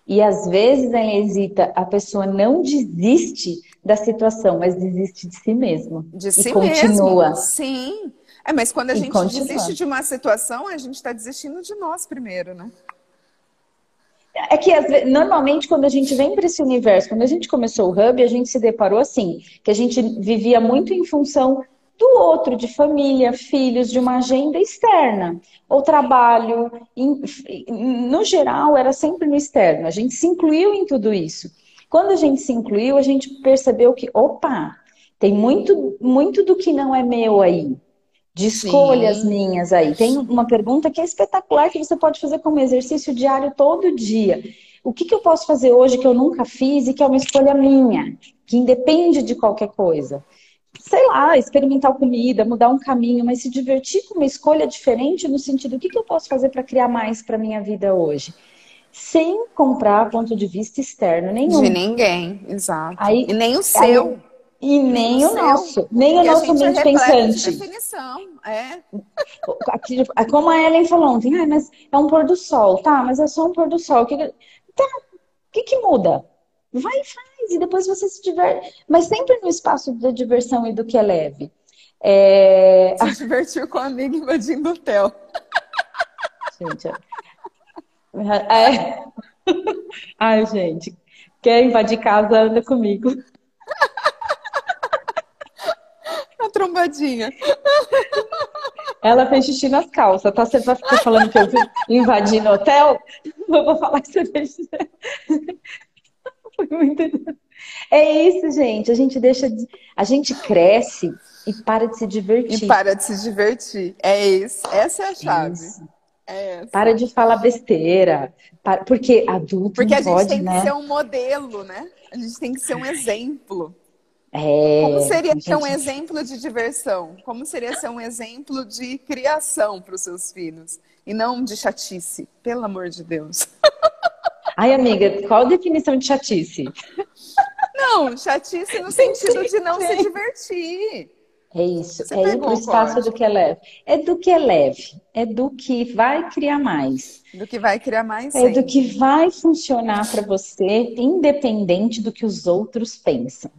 E às vezes, hesita, a pessoa não desiste da situação, mas desiste de si mesmo. De si e continua. mesmo. Sim. É, mas quando a e gente continua. desiste de uma situação, a gente está desistindo de nós primeiro, né? É que normalmente quando a gente vem para esse universo, quando a gente começou o Hub, a gente se deparou assim, que a gente vivia muito em função do outro, de família, filhos, de uma agenda externa. Ou trabalho, no geral, era sempre no externo. A gente se incluiu em tudo isso. Quando a gente se incluiu, a gente percebeu que, opa, tem muito, muito do que não é meu aí de escolhas Sim. minhas aí. Tem uma pergunta que é espetacular que você pode fazer como exercício diário todo dia. O que, que eu posso fazer hoje que eu nunca fiz e que é uma escolha minha, que independe de qualquer coisa? Sei lá, experimentar comida, mudar um caminho, mas se divertir com uma escolha diferente no sentido, o que, que eu posso fazer para criar mais para minha vida hoje? Sem comprar ponto de vista externo nenhum. De ninguém, exato. Aí, e nem o seu. Aí, e nem o nosso, nem o nosso mente é pensante. De definição, é. Como a Ellen falou ontem, ah, mas é um pôr do sol, tá? Mas é só um pôr do sol. Que... Tá, o que, que muda? Vai e faz, e depois você se diverte. Mas sempre no espaço da diversão e do que é leve. É... Se divertiu com a amiga invadindo o hotel. *laughs* Gente, é... *laughs* Ai, gente, quer invadir casa, anda comigo. trombadinha. Ela fez xixi nas calças, tá? Você vai ficar falando que eu invadi no hotel? Eu vou falar que você fez xixi. Foi muito... É isso, gente. A gente deixa de... A gente cresce e para de se divertir. E para de se divertir. É isso. Essa é a chave. É para de falar besteira. Porque adulto Porque a gente pode, tem né? que ser um modelo, né? A gente tem que ser um exemplo. É, Como seria gente... ser um exemplo de diversão? Como seria ser um exemplo de criação para os seus filhos? E não de chatice, pelo amor de Deus. Ai, amiga, qual a definição de chatice? Não, chatice no sentido de não se divertir. É isso, Você é ir para o espaço do que é leve. É do que é leve, é do que vai criar mais. Do que vai criar mais. É do que vai funcionar para você, independente do que os outros pensam.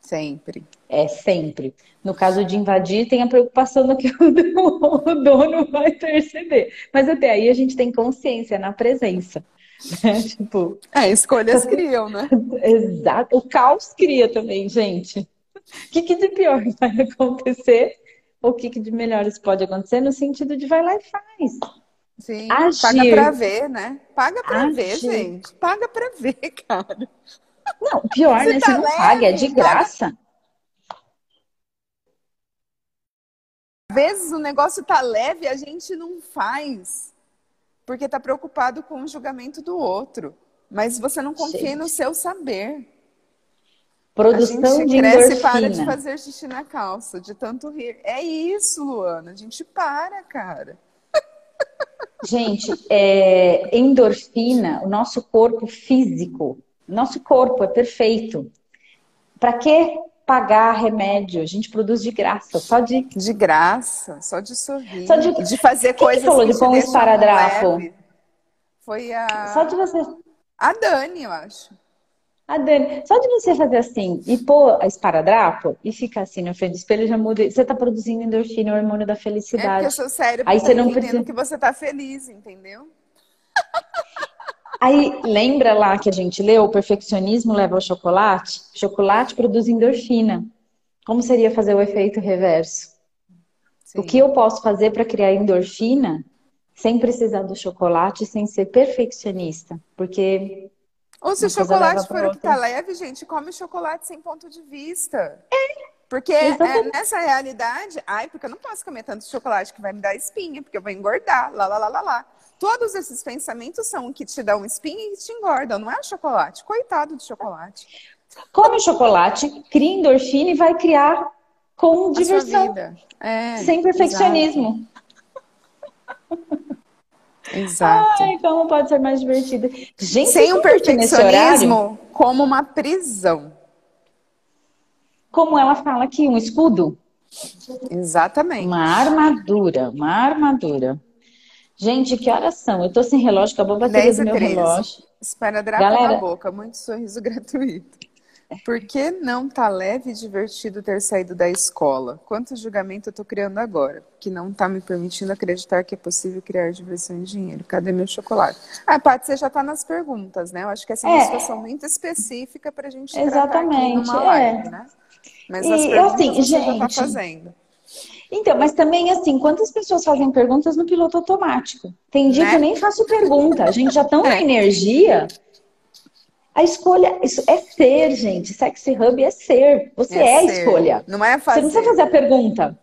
Sempre. É sempre. No caso de invadir, tem a preocupação do que o *laughs* dono vai perceber. Mas até aí a gente tem consciência na presença. Né? Tipo. É, escolhas *laughs* criam, né? Exato. O caos cria também, gente. O que, que de pior *laughs* vai acontecer? Ou o que, que de melhores pode acontecer no sentido de vai lá e faz. Sim, Agir. paga pra ver, né? Paga pra Agir. ver, gente. Paga pra ver, *laughs* cara. Não, pior, você né? Tá você não paga, é de graça. Às vezes o negócio tá leve e a gente não faz. Porque tá preocupado com o julgamento do outro. Mas você não confia gente. no seu saber. Produção a gente de cresce endorfina. e para de fazer xixi na calça, de tanto rir. É isso, Luana. A gente para, cara. Gente, é, endorfina, o nosso corpo físico, nosso corpo é perfeito. Para que pagar remédio? A gente produz de graça, só de. De graça, só de sorrir. Só de, de fazer Quem coisas. Quem falou que de pôr um esparadrapo? Foi a. Só de você. A Dani, eu acho. A Dani, só de você fazer assim e pôr a esparadrapo e ficar assim na frente do espelho já muda. Você tá produzindo endorfina, o hormônio da felicidade. É o seu cérebro Aí tá você não precisa... que você tá feliz, entendeu? Aí lembra lá que a gente leu, o perfeccionismo leva ao chocolate? Chocolate produz endorfina. Como seria fazer o efeito reverso? Sim. O que eu posso fazer para criar endorfina sem precisar do chocolate, sem ser perfeccionista? Porque ou se o chocolate for o que tá leve, gente, come chocolate sem ponto de vista. É. Porque é, nessa realidade, ai, porque eu não posso comer tanto chocolate que vai me dar espinha, porque eu vou engordar, lá, lá, lá, lá, lá. Todos esses pensamentos são o que te dão espinha e te engordam, não é o chocolate. Coitado do chocolate. Come o chocolate, cria endorfina e vai criar com diversão. É, sem perfeccionismo. Exato. Ai, como pode ser mais divertida. Gente, Sem um perfeccionismo como uma prisão. Como ela fala aqui, um escudo. Exatamente. Uma armadura, uma armadura. Gente, que horas são? Eu tô sem relógio, acabou a bateria do meu 13. relógio. Espera drapa Galera... na boca, muito sorriso *laughs* gratuito. Por que não tá leve e divertido ter saído da escola? Quanto julgamento eu tô criando agora? Que não tá me permitindo acreditar que é possível criar diversão e dinheiro. Cadê meu chocolate? Ah, Paty, você já tá nas perguntas, né? Eu acho que essa é uma é. situação muito específica pra gente Exatamente, tratar aqui numa live, é. né? Mas e, as perguntas assim, você gente, já tá fazendo. Então, mas também assim, quantas pessoas fazem perguntas no piloto automático? Tem dia né? que eu nem faço pergunta, a gente já tão na *laughs* é. energia a escolha, isso é ser, gente. Sexy Hub é ser. Você é, é a escolha. Não é fazer. Você não precisa fazer a pergunta.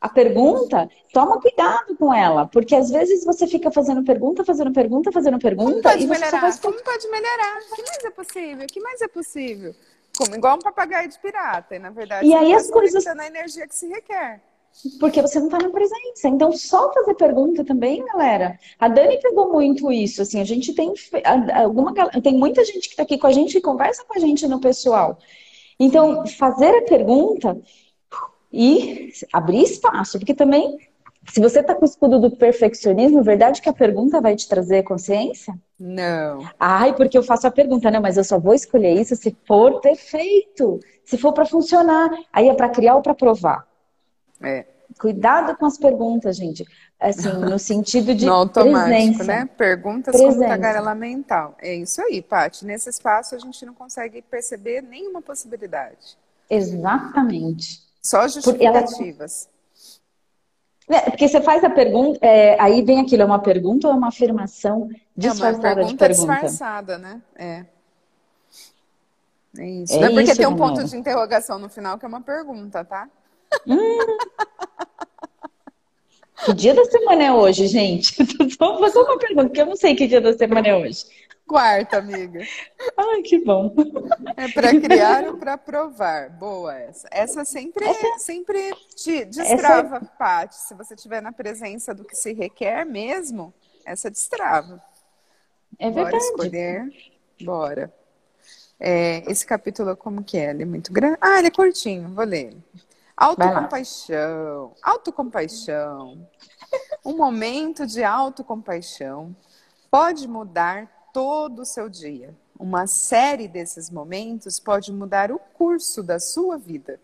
A pergunta, toma cuidado com ela, porque às vezes você fica fazendo pergunta, fazendo pergunta, fazendo pergunta. Como pode melhorar? Faz... Como pode melhorar? O que mais é possível? O que mais é possível? Como igual um papagaio de pirata. E na verdade, e aí tá as coisas na energia que se requer. Porque você não está na presença. Então, só fazer pergunta também, galera. A Dani pegou muito isso. Assim, a gente tem alguma tem muita gente que está aqui com a gente e conversa com a gente no pessoal. Então, fazer a pergunta e abrir espaço, porque também, se você está com o escudo do perfeccionismo, verdade que a pergunta vai te trazer consciência? Não. Ai, porque eu faço a pergunta, não, mas eu só vou escolher isso se for perfeito, se for para funcionar. Aí é para criar ou para provar. É. Cuidado com as perguntas, gente. Assim, no *laughs* sentido de no automático, presença. né? Perguntas presença. como tagarela mental. É isso aí, Paty. Nesse espaço a gente não consegue perceber nenhuma possibilidade. Exatamente. Só justificativas. Ela... É, porque você faz a pergunta, é, aí vem aquilo, é uma pergunta ou é uma afirmação disfarçada é uma pergunta de pergunta? disfarçada, né? É. É isso. É não é porque isso, tem um ponto de interrogação no final que é uma pergunta, tá? Hum. Que dia da semana é hoje, gente? *laughs* Vou fazer uma pergunta, porque eu não sei que dia da semana é hoje. Quarta, amiga. Ai, que bom. É para criar ou para provar. Boa essa. Essa sempre, essa... sempre te destrava, essa... Paty. Se você estiver na presença do que se requer mesmo, essa destrava. É verdade. Bora escolher. Bora. É, esse capítulo, como que é? Ele é muito grande. Ah, ele é curtinho, vou ler. Autocompaixão. Autocompaixão. Um momento de autocompaixão pode mudar todo o seu dia. Uma série desses momentos pode mudar o curso da sua vida.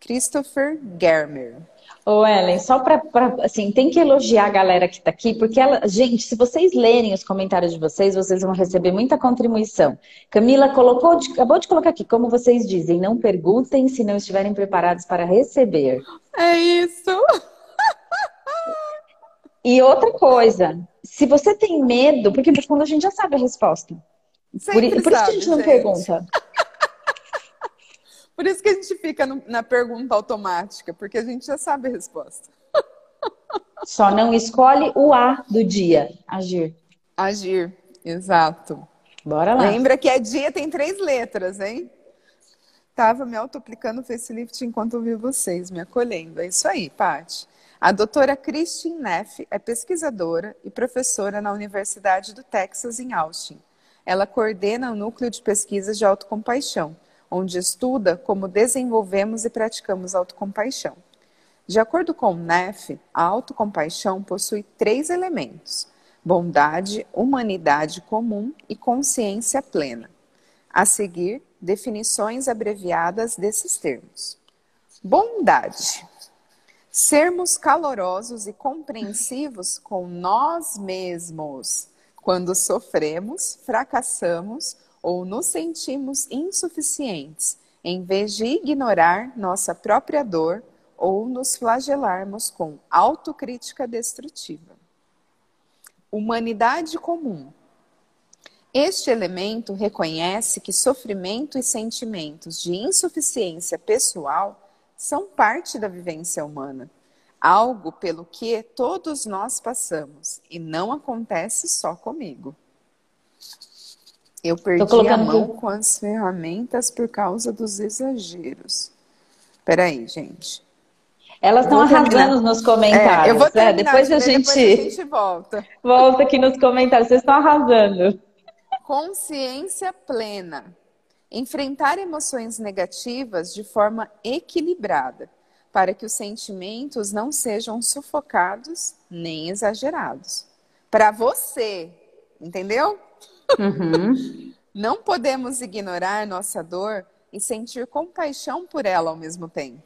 Christopher Germer. Ô, Ellen, só para assim, tem que elogiar a galera que está aqui, porque ela, gente, se vocês lerem os comentários de vocês, vocês vão receber muita contribuição. Camila colocou, acabou de colocar aqui, como vocês dizem, não perguntem se não estiverem preparados para receber. É isso. *laughs* E outra coisa, se você tem medo, porque no fundo a gente já sabe a resposta. Sempre por, por sabe, isso que a gente não gente. pergunta. *laughs* Por isso que a gente fica no, na pergunta automática, porque a gente já sabe a resposta. *laughs* Só não escolhe o A do dia, agir. Agir, exato. Bora lá. Lembra que a dia tem três letras, hein? Tava me autoaplicando o facelift enquanto ouvi vocês, me acolhendo. É isso aí, Paty. A doutora Christine Neff é pesquisadora e professora na Universidade do Texas, em Austin. Ela coordena o núcleo de pesquisas de autocompaixão onde estuda como desenvolvemos e praticamos autocompaixão. De acordo com o NEF, a autocompaixão possui três elementos: bondade, humanidade comum e consciência plena. A seguir, definições abreviadas desses termos. Bondade. Sermos calorosos e compreensivos com nós mesmos quando sofremos, fracassamos ou nos sentimos insuficientes, em vez de ignorar nossa própria dor ou nos flagelarmos com autocrítica destrutiva. Humanidade comum. Este elemento reconhece que sofrimento e sentimentos de insuficiência pessoal são parte da vivência humana, algo pelo que todos nós passamos e não acontece só comigo. Eu perdi a mão com as ferramentas por causa dos exageros. Peraí, gente. Elas estão arrasando nos comentários. É, eu vou terminar, depois, a gente... depois a gente volta. Volta aqui nos comentários. Vocês estão arrasando. Consciência plena. Enfrentar emoções negativas de forma equilibrada, para que os sentimentos não sejam sufocados nem exagerados. Para você, entendeu? Uhum. não podemos ignorar nossa dor e sentir compaixão por ela ao mesmo tempo.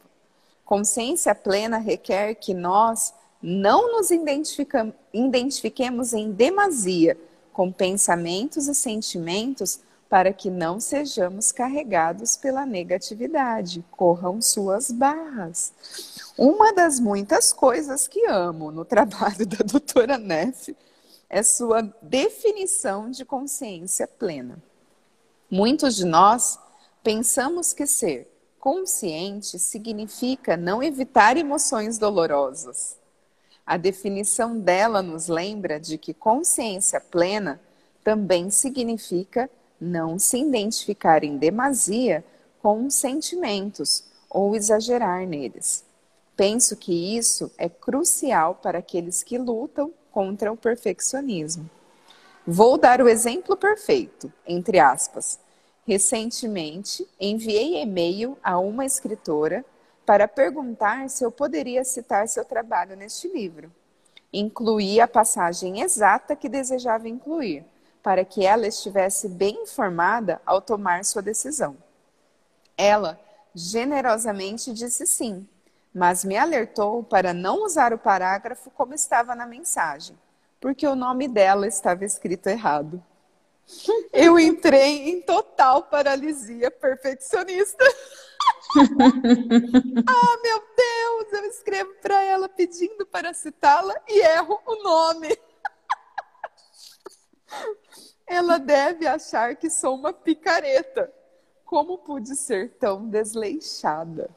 Consciência plena requer que nós não nos identifiquemos em demasia com pensamentos e sentimentos para que não sejamos carregados pela negatividade. Corram suas barras. Uma das muitas coisas que amo no trabalho *laughs* da doutora Neff é sua definição de consciência plena. Muitos de nós pensamos que ser consciente significa não evitar emoções dolorosas. A definição dela nos lembra de que consciência plena também significa não se identificar em demasia com sentimentos ou exagerar neles. Penso que isso é crucial para aqueles que lutam contra o perfeccionismo. Vou dar o exemplo perfeito, entre aspas. Recentemente, enviei e-mail a uma escritora para perguntar se eu poderia citar seu trabalho neste livro. Incluí a passagem exata que desejava incluir, para que ela estivesse bem informada ao tomar sua decisão. Ela generosamente disse sim, mas me alertou para não usar o parágrafo como estava na mensagem, porque o nome dela estava escrito errado. Eu entrei em total paralisia perfeccionista. *laughs* ah, meu Deus, eu escrevo para ela pedindo para citá-la e erro o nome. ela deve achar que sou uma picareta. Como pude ser tão desleixada?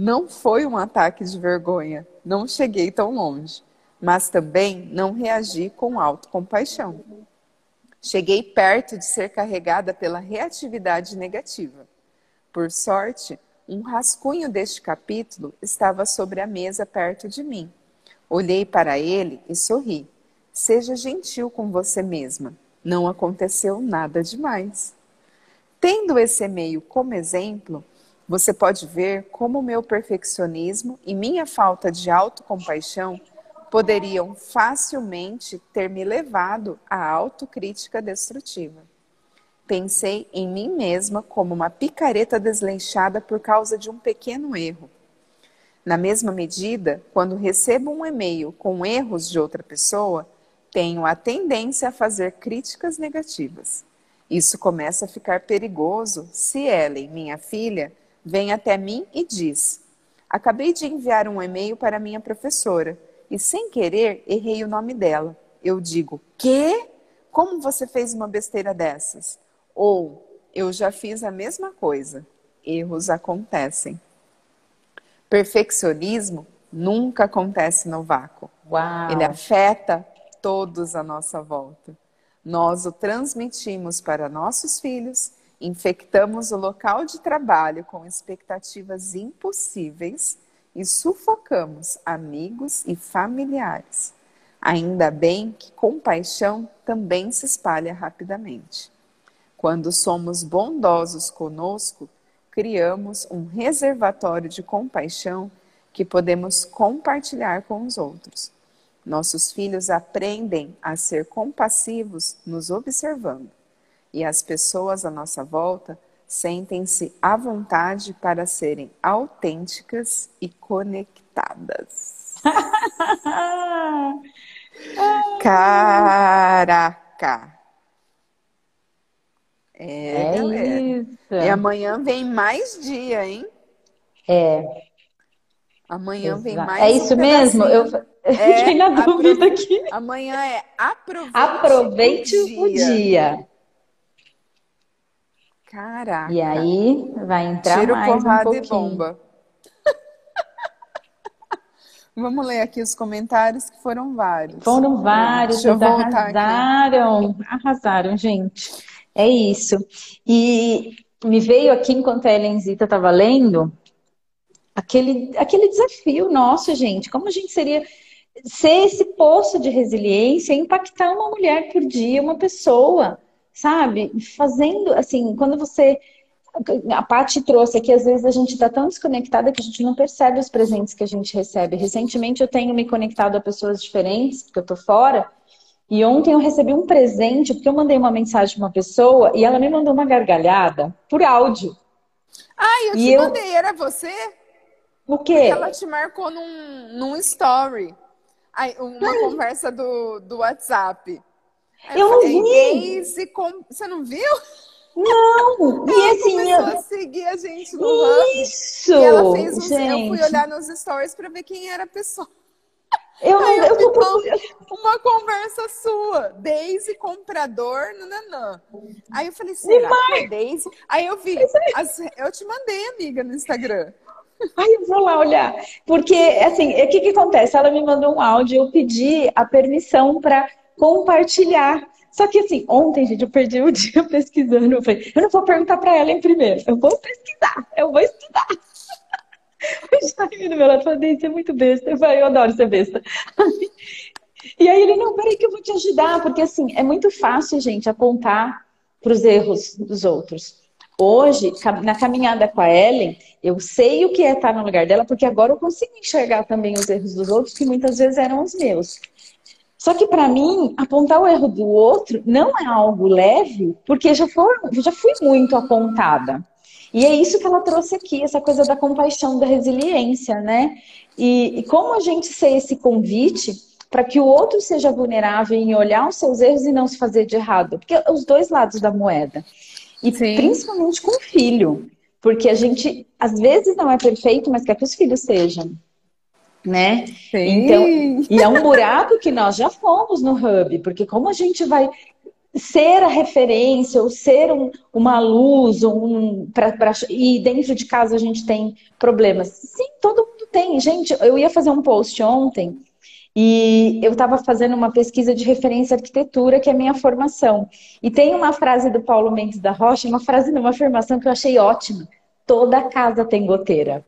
Não foi um ataque de vergonha, não cheguei tão longe, mas também não reagi com autocompaixão. Cheguei perto de ser carregada pela reatividade negativa. Por sorte, um rascunho deste capítulo estava sobre a mesa perto de mim. Olhei para ele e sorri. Seja gentil com você mesma. Não aconteceu nada demais. Tendo esse e-mail como exemplo, você pode ver como meu perfeccionismo e minha falta de autocompaixão poderiam facilmente ter me levado à autocrítica destrutiva. Pensei em mim mesma como uma picareta desleixada por causa de um pequeno erro. Na mesma medida, quando recebo um e-mail com erros de outra pessoa, tenho a tendência a fazer críticas negativas. Isso começa a ficar perigoso se Ellen, minha filha, vem até mim e diz: Acabei de enviar um e-mail para minha professora e sem querer errei o nome dela. Eu digo: "Quê? Como você fez uma besteira dessas?" Ou eu já fiz a mesma coisa. Erros acontecem. Perfeccionismo nunca acontece no vácuo. Uau. Ele afeta todos à nossa volta. Nós o transmitimos para nossos filhos, infectamos o local de trabalho com expectativas impossíveis e sufocamos amigos e familiares. Ainda bem que compaixão também se espalha rapidamente. Quando somos bondosos conosco, criamos um reservatório de compaixão que podemos compartilhar com os outros. Nossos filhos aprendem a ser compassivos nos observando, e as pessoas à nossa volta sentem-se à vontade para serem autênticas e conectadas. *laughs* Caraca! É, é isso. E amanhã vem mais dia, hein? É. Amanhã Exato. vem mais É isso um mesmo? Eu é, *laughs* fiquei na dúvida aqui. Amanhã é aproveite, aproveite o dia. O dia. Caraca. E aí vai entrar Tiro, mais porrada um pouquinho. e bomba. *laughs* Vamos ler aqui os comentários que foram vários. Foram vários, Deixa arrasaram, aqui. arrasaram, gente. É isso. E me veio aqui enquanto a Helenzita estava lendo aquele, aquele desafio nosso, gente. Como a gente seria ser esse poço de resiliência, impactar uma mulher por dia, uma pessoa, sabe? Fazendo, assim, quando você. A Paty trouxe aqui, às vezes a gente está tão desconectada que a gente não percebe os presentes que a gente recebe. Recentemente eu tenho me conectado a pessoas diferentes, porque eu tô fora, e ontem eu recebi um presente, porque eu mandei uma mensagem para uma pessoa e ela me mandou uma gargalhada por áudio. Ai, eu e te eu... mandei, era você? O quê? Porque ela te marcou num, num story. Ai, uma Ai. conversa do, do WhatsApp. Aí eu, não vi. Com... Você não viu? Não! *laughs* E ela assim, começou eu... a seguir a gente no Isso! Hub. E ela fez um... Gente. Eu fui olhar nos stories para ver quem era a pessoa. Eu não, eu, eu tô... Uma conversa sua, Daisy comprador, nananã. Aí eu falei, será que é Daisy? Aí eu vi, as... eu te mandei, amiga, no Instagram. Aí eu vou lá olhar. Porque, assim, o que, que acontece? Ela me mandou um áudio, eu pedi a permissão para compartilhar. Só que, assim, ontem, gente, eu perdi o *laughs* dia pesquisando. Eu falei, eu não vou perguntar para ela em primeiro, eu vou pesquisar, eu vou estudar. O Jaime do meu lado falou, você é muito besta. Eu falei, eu adoro ser besta. *laughs* E aí ele, não, peraí que eu vou te ajudar, porque assim, é muito fácil, gente, apontar para os erros dos outros. Hoje, na caminhada com a Ellen, eu sei o que é estar no lugar dela, porque agora eu consigo enxergar também os erros dos outros, que muitas vezes eram os meus. Só que para mim, apontar o erro do outro não é algo leve, porque já, for, já fui muito apontada. E é isso que ela trouxe aqui, essa coisa da compaixão, da resiliência, né? E, e como a gente ser esse convite para que o outro seja vulnerável em olhar os seus erros e não se fazer de errado. Porque é os dois lados da moeda. E Sim. principalmente com o filho. Porque a gente, às vezes, não é perfeito, mas quer que os filhos sejam. Né? Sim. Então, e é um buraco que nós já fomos no hub, porque como a gente vai ser a referência ou ser um, uma luz um, pra, pra, e dentro de casa a gente tem problemas. Sim, todo mundo tem. Gente, eu ia fazer um post ontem e eu estava fazendo uma pesquisa de referência à arquitetura, que é a minha formação. E tem uma frase do Paulo Mendes da Rocha, uma frase uma afirmação que eu achei ótima. Toda casa tem goteira.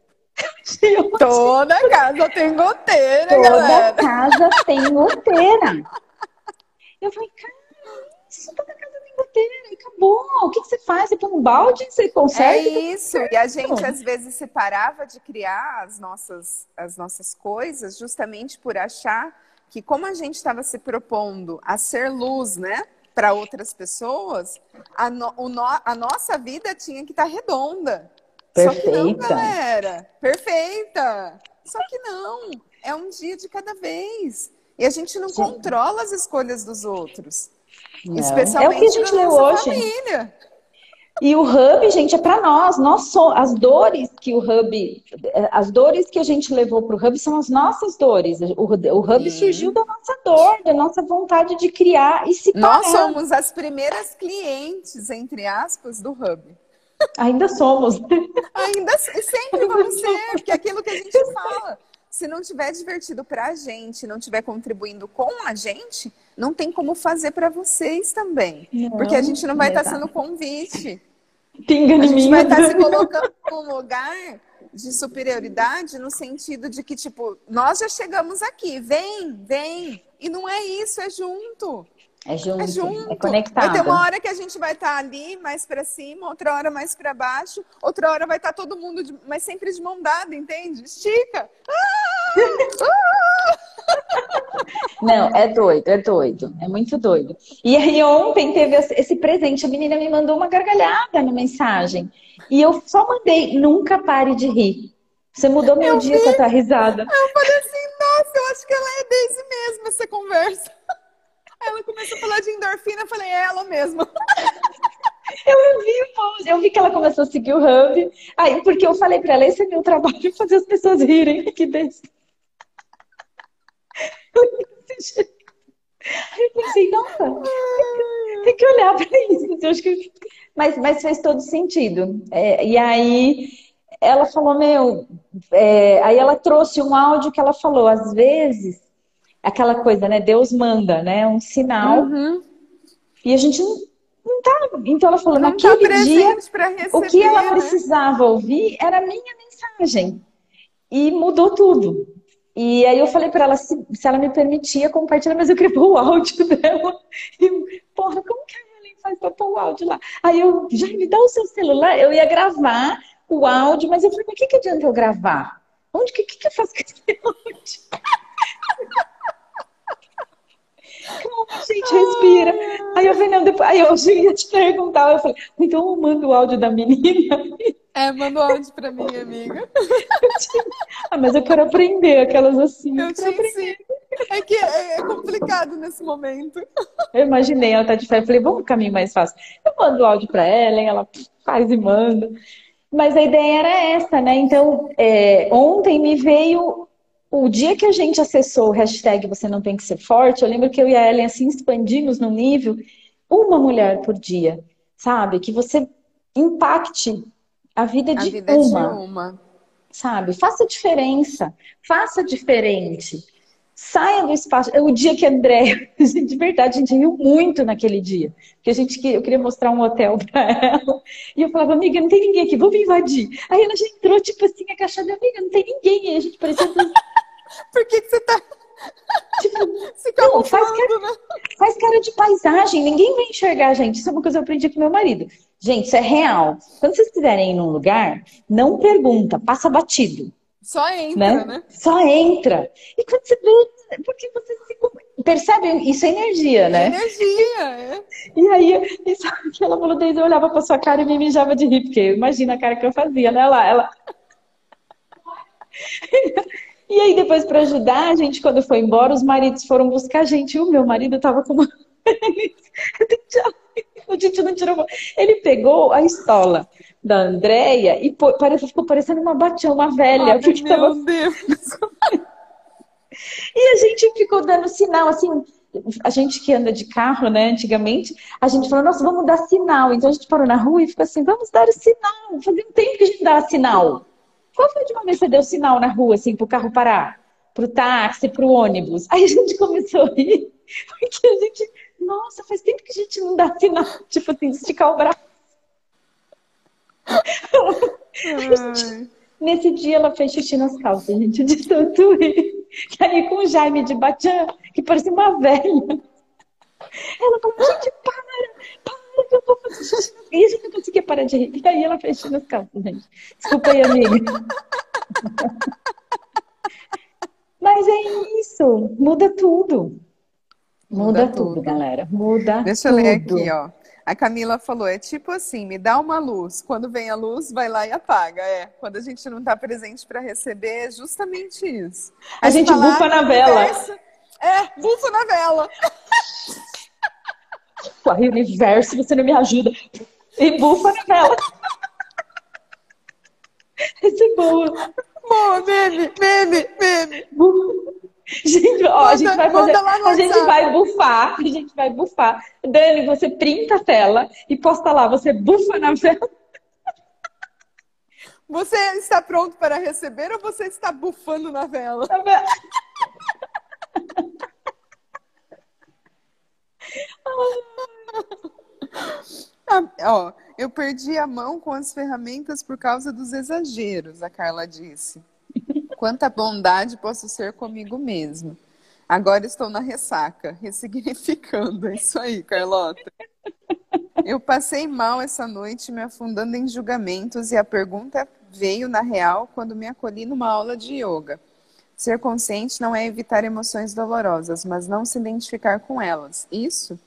Toda casa tem goteira, Toda galera. casa tem goteira. Eu falei, cara, isso toda casa tem goteira e acabou. O que, que você faz? Você põe um balde, você consegue? É isso. E a gente às vezes separava de criar as nossas, as nossas coisas justamente por achar que como a gente estava se propondo a ser luz, né? Para outras pessoas, a, no, no, a nossa vida tinha que estar tá redonda. Perfeita. Só que não, galera. Perfeita. Só que não. É um dia de cada vez. E a gente não Sim. controla as escolhas dos outros. Especialmente é o que a gente leu hoje. Família. E o hub, gente, é para nós. nós somos, as dores que o hub, as dores que a gente levou para o hub são as nossas dores. O, o hub surgiu da nossa dor, da nossa vontade de criar e se Nós parar. somos as primeiras clientes, entre aspas, do hub. Ainda somos. Ainda sempre vamos ser, porque é aquilo que a gente fala se não tiver divertido para a gente, não tiver contribuindo com a gente, não tem como fazer para vocês também. Não, porque a gente não vai estar tá sendo convite. Pinga a gente vai estar tá se colocando num lugar de superioridade no sentido de que, tipo, nós já chegamos aqui, vem, vem. E não é isso, é junto. É junto, É junto. é conectado. Vai ter uma hora que a gente vai estar ali, mais pra cima, outra hora mais pra baixo, outra hora vai estar todo mundo, de- mas sempre de mão dada, entende? Estica. *laughs* Não, é doido, é doido. É muito doido. E aí ontem teve esse presente. A menina me mandou uma gargalhada na mensagem. E eu só mandei, nunca pare de rir. Você mudou meu Eu dia vi. com a tua risada. Eu falei assim, nossa, eu acho que ela é Daisy mesmo, essa conversa. Ela começou a falar de endorfina, eu falei, é ela mesma. Eu vi, eu vi que ela começou a seguir o Hub. Aí, porque eu falei pra ela, esse é meu trabalho, *laughs* fazer as pessoas rirem. Que besta. Aí eu pensei, nossa, tem que olhar pra isso. Eu acho que... mas, mas fez todo sentido. É, e aí ela falou, meu, é, aí ela trouxe um áudio que ela falou, às vezes, aquela coisa, né? Deus manda, né? Um sinal. Uhum. E a gente não, não tá. Então ela falou, Não tá naquele dia. presente pra receber, O que ela né? precisava ouvir era a minha mensagem. E mudou tudo. E aí eu falei pra ela se, se ela me permitia compartilhar, mas eu queria pôr o áudio *laughs* dela. E, porra, como que a Ellen faz pra pôr o áudio lá? Aí eu, já me dá o seu celular. Eu ia gravar o áudio, mas eu falei, mas o que, que adianta eu gravar? Onde que, que, que eu faço com esse *laughs* áudio? Calma, *laughs* gente, respira. Aí eu falei, não, depois... aí eu ia te perguntar. Eu falei, então eu mando o áudio da menina. É, manda um áudio pra mim, amiga. Ah, mas eu quero aprender aquelas assim. Eu te ensino. É que é é complicado nesse momento. Eu imaginei, ela tá de férias. Falei, vamos pro caminho mais fácil. Eu mando o áudio pra ela, ela faz e manda. Mas a ideia era essa, né? Então, é, ontem me veio o dia que a gente acessou o hashtag Você Não Tem Que Ser Forte. Eu lembro que eu e a Ellen assim expandimos no nível uma mulher por dia, sabe? Que você impacte a vida A de vida uma. de uma. sabe? Faça diferença, faça diferente. Saia do espaço. O dia que a André, *laughs* de verdade, a gente riu muito naquele dia. Porque a gente, eu queria mostrar um hotel *laughs* pra ela. E eu falava, amiga, não tem ninguém aqui, vamos invadir. Aí ela já entrou, tipo assim, agachada, amiga, não tem ninguém. E a gente parecia Por que, que você tá tipo, *laughs* se Não, faz camuflando, né? faz cara de paisagem, ninguém vai enxergar a gente. Isso é uma coisa que eu aprendi com meu marido. Gente, isso é real. Quando vocês estiverem num lugar, não pergunta, passa batido. Só entra, né? né? Só entra. E quando você vê, porque você se percebe, isso é energia, né? Energia, é. E aí, e sabe que ela falou, desde eu olhava pra sua cara e me mijava de rir, porque imagina a cara que eu fazia, né? Ela, ela... E aí, depois, pra ajudar a gente, quando foi embora, os maridos foram buscar a gente. E o meu marido tava com uma. *laughs* O Titi não tirou. Ele pegou a estola da Andréia e pô- parece- ficou parecendo uma batião, uma velha. Ai, porque meu tava Deus. *laughs* E a gente ficou dando sinal, assim, a gente que anda de carro, né, antigamente, a gente falou, nossa, vamos dar sinal. Então a gente parou na rua e ficou assim, vamos dar o sinal. Fazia um tempo que a gente dava sinal. Qual foi a última vez que você deu sinal na rua, assim, pro carro parar? Pro táxi, pro ônibus? Aí a gente começou a rir, porque a gente, nossa, faz tempo que a gente não dá sinal, *laughs* tipo assim, de esticar o braço. *laughs* Ai. Nesse dia ela fez xixi nas calças, gente, de tanto rir. E aí com o Jaime de Batian, que parecia uma velha. Ela falou, gente, para, para *laughs* que eu vou fazer. E a gente não conseguia parar de rir. E aí ela xixi nas calças, gente. Desculpa aí, amiga. *laughs* Mas é isso, muda tudo. Muda, Muda tudo, tudo. galera. Muda Deixa eu tudo. ler aqui, ó. A Camila falou, é tipo assim, me dá uma luz. Quando vem a luz, vai lá e apaga. É, quando a gente não tá presente para receber, é justamente isso. A você gente bufa "Ah, na vela." É, bufa na vela. *laughs* Aí, universo, você não me ajuda. E bufa na vela. Essa é boa. Boa, meme, meme, meme. Gente, ó, a gente Manda- vai fazer, manda a gente vai bufar, a gente vai bufar. Dani, você printa a tela e posta lá, você bufa na vela. Você está pronto para receber ou você está bufando na vela? na vela. Ah, ó, eu perdi a mão com as ferramentas por causa dos exageros, a Carla disse. Quanta bondade posso ser comigo mesma. Agora estou na ressaca, ressignificando. É isso aí, Carlota. Eu passei mal essa noite me afundando em julgamentos e a pergunta veio na real quando me acolhi numa aula de yoga. Ser consciente não é evitar emoções dolorosas, mas não se identificar com elas. Isso?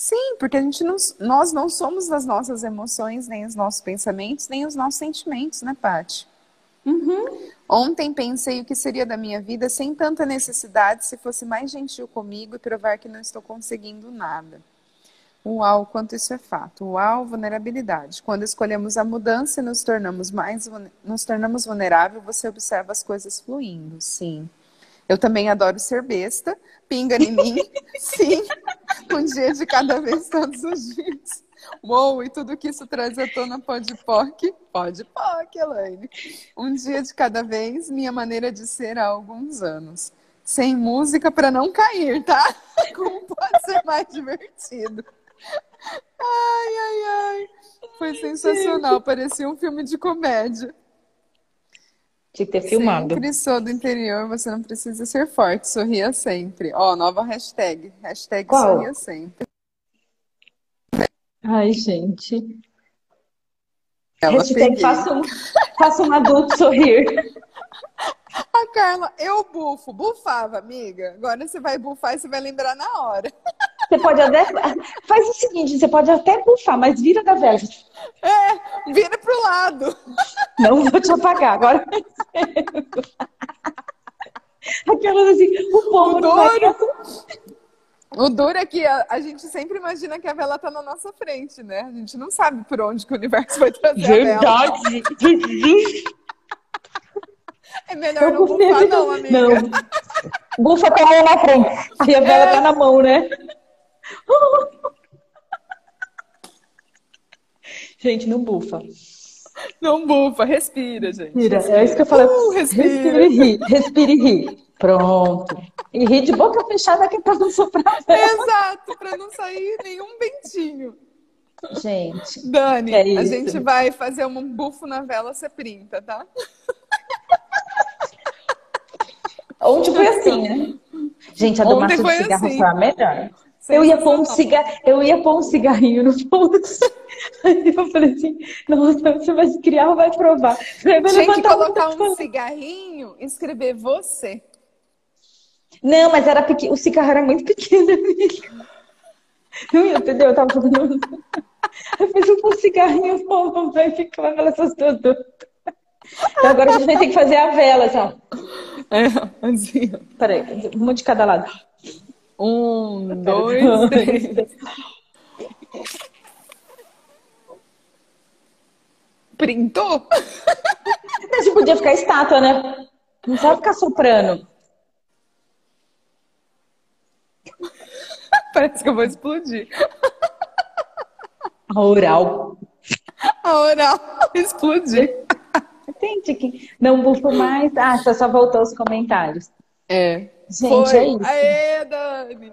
Sim, porque a gente não, nós não somos as nossas emoções, nem os nossos pensamentos, nem os nossos sentimentos, né, Paty? Uhum. Ontem pensei o que seria da minha vida sem tanta necessidade se fosse mais gentil comigo e provar que não estou conseguindo nada. Uau, quanto isso é fato. Uau, vulnerabilidade. Quando escolhemos a mudança e nos tornamos mais nos tornamos vulnerável, você observa as coisas fluindo. Sim. Eu também adoro ser besta. Pinga em mim. *laughs* Sim. Um dia de cada vez, todos os dias. Uou, e tudo que isso traz à tona pode POC? Pode POC, Elaine. Um dia de cada vez, minha maneira de ser há alguns anos. Sem música para não cair, tá? *laughs* Como pode ser mais divertido? Ai, ai, ai. Foi sensacional. Parecia um filme de comédia. Tinha que ter filmado. Sempre sou do interior, você não precisa ser forte. Sorria sempre. Ó, nova hashtag. Hashtag Qual? sorria sempre. Ai, gente. Ela hashtag faça um, faça um adulto sorrir. *laughs* A Carla, eu bufo. Bufava, amiga. Agora você vai bufar e você vai lembrar na hora. *laughs* Você pode até. *laughs* Faz o seguinte, você pode até bufar, mas vira da vela. É, vira pro lado. *laughs* Não vou te apagar, agora. *laughs* Aquelas assim, o povo o duro, o duro é que a, a, gente sempre imagina que a vela tá na nossa frente, né? A gente não sabe por onde que o universo vai trazer Verdade. a vela. É melhor Eu não bufar, não, amiga. Não. Bufa com a mão na frente. Aí a vela é. tá na mão, né? *laughs* gente, não bufa. Não bufa, respira, gente. Respira, respira. é isso que eu falei. Uh, respira. respira e ri, respira e ri. Pronto. E ri de boca fechada que é pra não soprar. Exato, pra não sair nenhum ventinho. Gente. Dani, é a gente vai fazer um bufo na vela, você printa, tá? Ontem foi assim, né? Gente, a do maço de cigarro assim. foi a melhor. Eu ia, pôr um cigar... eu ia pôr um cigarrinho no bolso. *laughs* Aí eu falei assim, nossa, você vai criar ou vai provar? Tinha que colocar um cigarrinho e escrever você. Não, mas era pequeno. O cigarro era muito pequeno, amiga. Não, entendeu? Eu tava fazendo. Eu fiz um cigarrinho bom, vai ficar essas duas. Então agora a gente vai ter que fazer a vela, assim, É, assim. Peraí, uma de cada lado. Um, dois, três. Printou? Você podia ficar estátua, né? Não sabe ficar soprando. *laughs* Parece que eu vou explodir. A oral. A oral *laughs* explodir. Entende que não bufo mais. Ah, você só voltou os comentários. É. Gente, Foi. é isso. Aê, Dani!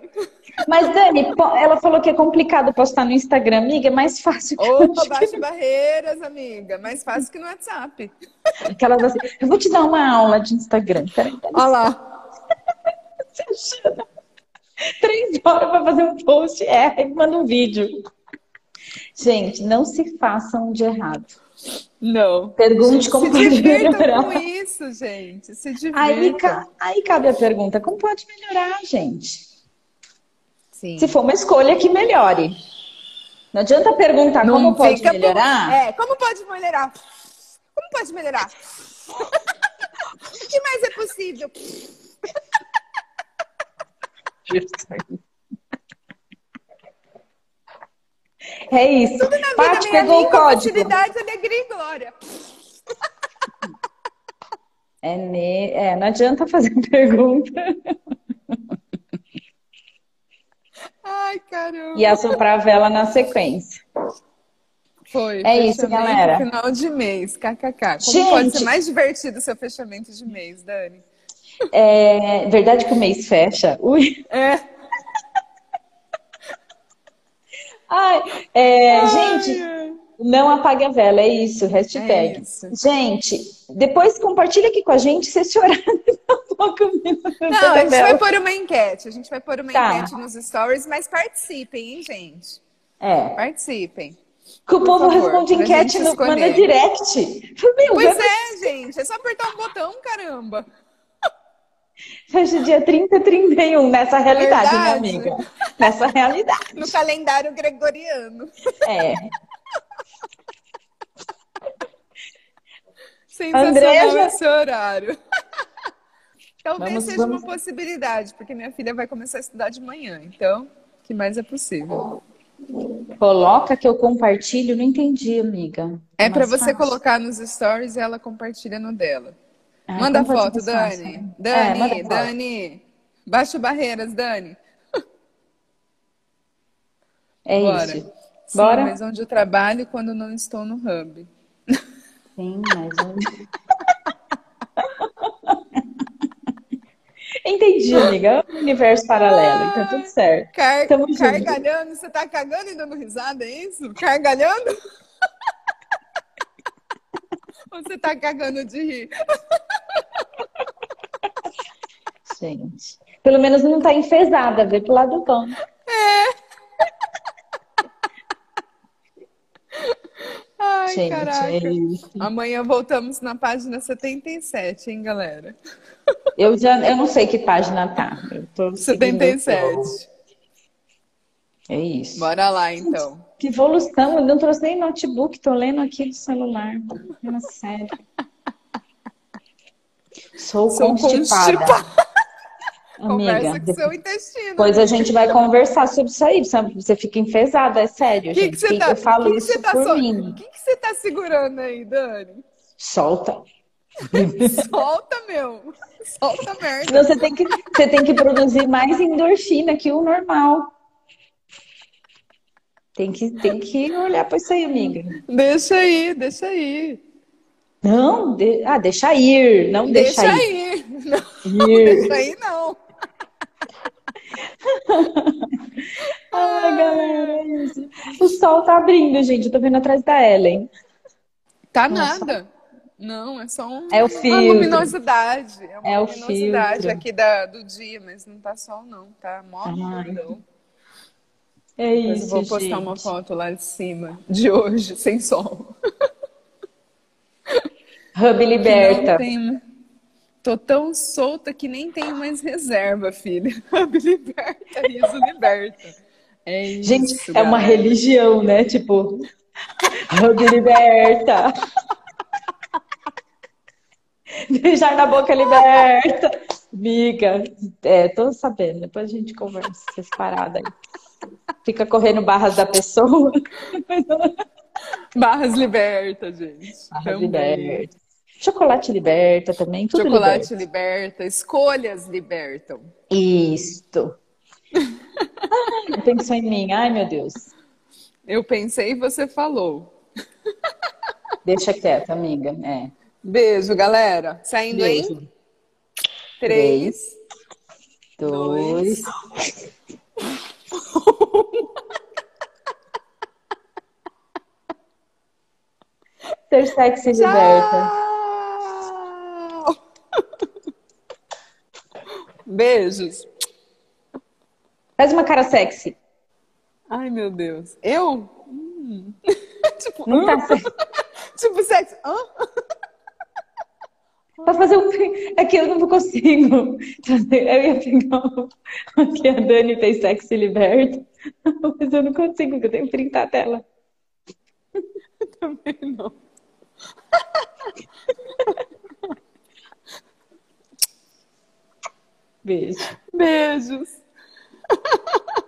Mas, Dani, ela falou que é complicado postar no Instagram, amiga, é mais fácil. Opa, que... barreiras, amiga. Mais fácil que no WhatsApp. Aquelas assim, eu vou te dar uma aula de Instagram. Peraí, peraí. Olha lá. Você achando? Três horas para fazer um post, é, e manda um vídeo. Gente, não se façam de errado. Não. Pergunte como se pode melhorar. com isso, gente. Se divirta. Aí, aí cabe a pergunta, como pode melhorar, gente? Sim. Se for uma escolha que melhore. Não adianta perguntar Não como pode melhorar. É, como pode melhorar? Como pode melhorar? *laughs* o que mais é possível? É isso. Tudo na Paty vida, pegou o código. Facilidade, alegria e glória. É, ne... é, não adianta fazer *laughs* pergunta. Ai, caramba. E assoprar a vela na sequência. Foi. É isso, galera. Final de mês, kkk. Como Gente, pode ser mais divertido o seu fechamento de mês, Dani? É verdade que o mês fecha? Ui. É. Ai, é, ai, gente, não apague a vela, é isso, hashtag. É isso. Gente, depois compartilha aqui com a gente se esse horário tá coloca o Não, a gente vai pôr uma enquete. A gente vai pôr uma Tá. enquete nos stories, mas participem, hein, gente? É. Participem. Que o povo favor, responde enquete no manda direct. Meu, Pois é, gente. É só apertar um botão, caramba. *laughs* Fecha dia 30 e 31, nessa realidade, Verdade. minha amiga. Nessa realidade. No calendário gregoriano. É. Sensacional Andréia esse horário. *laughs* Talvez Vamos- seja vamos- uma possibilidade, porque minha filha vai começar a estudar de manhã. Então, o que mais é possível? Coloca que eu compartilho, não entendi, amiga. É para mais você fácil. colocar nos stories e ela compartilha no dela. Ah, Manda então pode foto, Dani. Dani, É, manda. Dani. Baixa barreiras, Dani. É Bora. isso. Sim, Bora? mas onde eu trabalho quando não estou no hub. Sim, mas onde... *laughs* Entendi, amiga. É um universo paralelo, então tudo certo. Car Tamo junto. cargalhando, você tá cagando e dando risada, é isso? Cargalhando? *laughs* Ou você tá cagando de rir? Gente. Pelo menos não tá enfesada, vê pro lado bom. *laughs* Ai, Gente, caraca. é isso. Amanhã voltamos na página 77, hein, galera? Eu já eu não sei que página tá. Eu tô seguindo o flow. 77. É isso. Bora lá, então. Que evolução, eu não trouxe nem notebook, tô lendo aqui do celular. Fala sério. *laughs* Sou, Sou constipada. constipada. Amiga, Conversa com seu intestino. depois a gente vai conversar sobre isso aí. Você- fica enfesada, é sério, O que, gente. que você tá, eu falo que isso tá por so- mim. O que, que você tá segurando aí, Dani? Solta. *laughs* Solta, meu. Solta merda. Você tem que, você tem que produzir mais endorfina que o normal. Tem que, tem que olhar para isso aí, amiga. Deixa aí, deixa aí. Não, de- ah, deixa ir, não deixa, Deixa ir. aí. *laughs* Não, Ir. deixa aí, não. *laughs* Ai, galera, é isso. O sol tá abrindo, gente. Eu tô vendo atrás da Ellen. Tá Nossa. nada. Não, é só um, É o uma filtro. luminosidade. É uma É luminosidade aqui da, do dia, mas não tá sol, não. Tá mó. É Mas eu isso, vou postar gente. uma foto lá de cima, de hoje, sem sol. Hub *laughs* liberta. Não tem... Tô tão solta que nem tenho mais reserva, filha. *laughs* Hub liberta, riso liberta. É isso, Gente, é uma galera. religião, né? Tipo, Hub liberta. Beijar na boca liberta. Miga, é, tô sabendo. Depois a gente conversa essas paradas aí. Fica correndo barras da pessoa. Barras liberta, gente. Barras Também. liberta. Chocolate liberta também, tudo Chocolate liberta. liberta, escolhas libertam. Isto. *laughs* Ai, pensou em mim. Ai, meu Deus. Eu pensei e você falou. Deixa quieto, amiga. É. Beijo, galera. Saindo em Beijo. três. Dois. Ser sexy liberta. Beijos. Faz uma cara sexy. Ai, meu Deus. Eu? Hum. *laughs* tipo, Não tá *laughs* sexy. tipo sexo. Hã? Pra fazer o. É que eu não consigo. Eu ia pegar o. Aqui a Dani tem sexy liberta. *laughs* Mas eu não consigo, porque eu tenho que printar a tela. Também não. Beijo. Beijos. *laughs*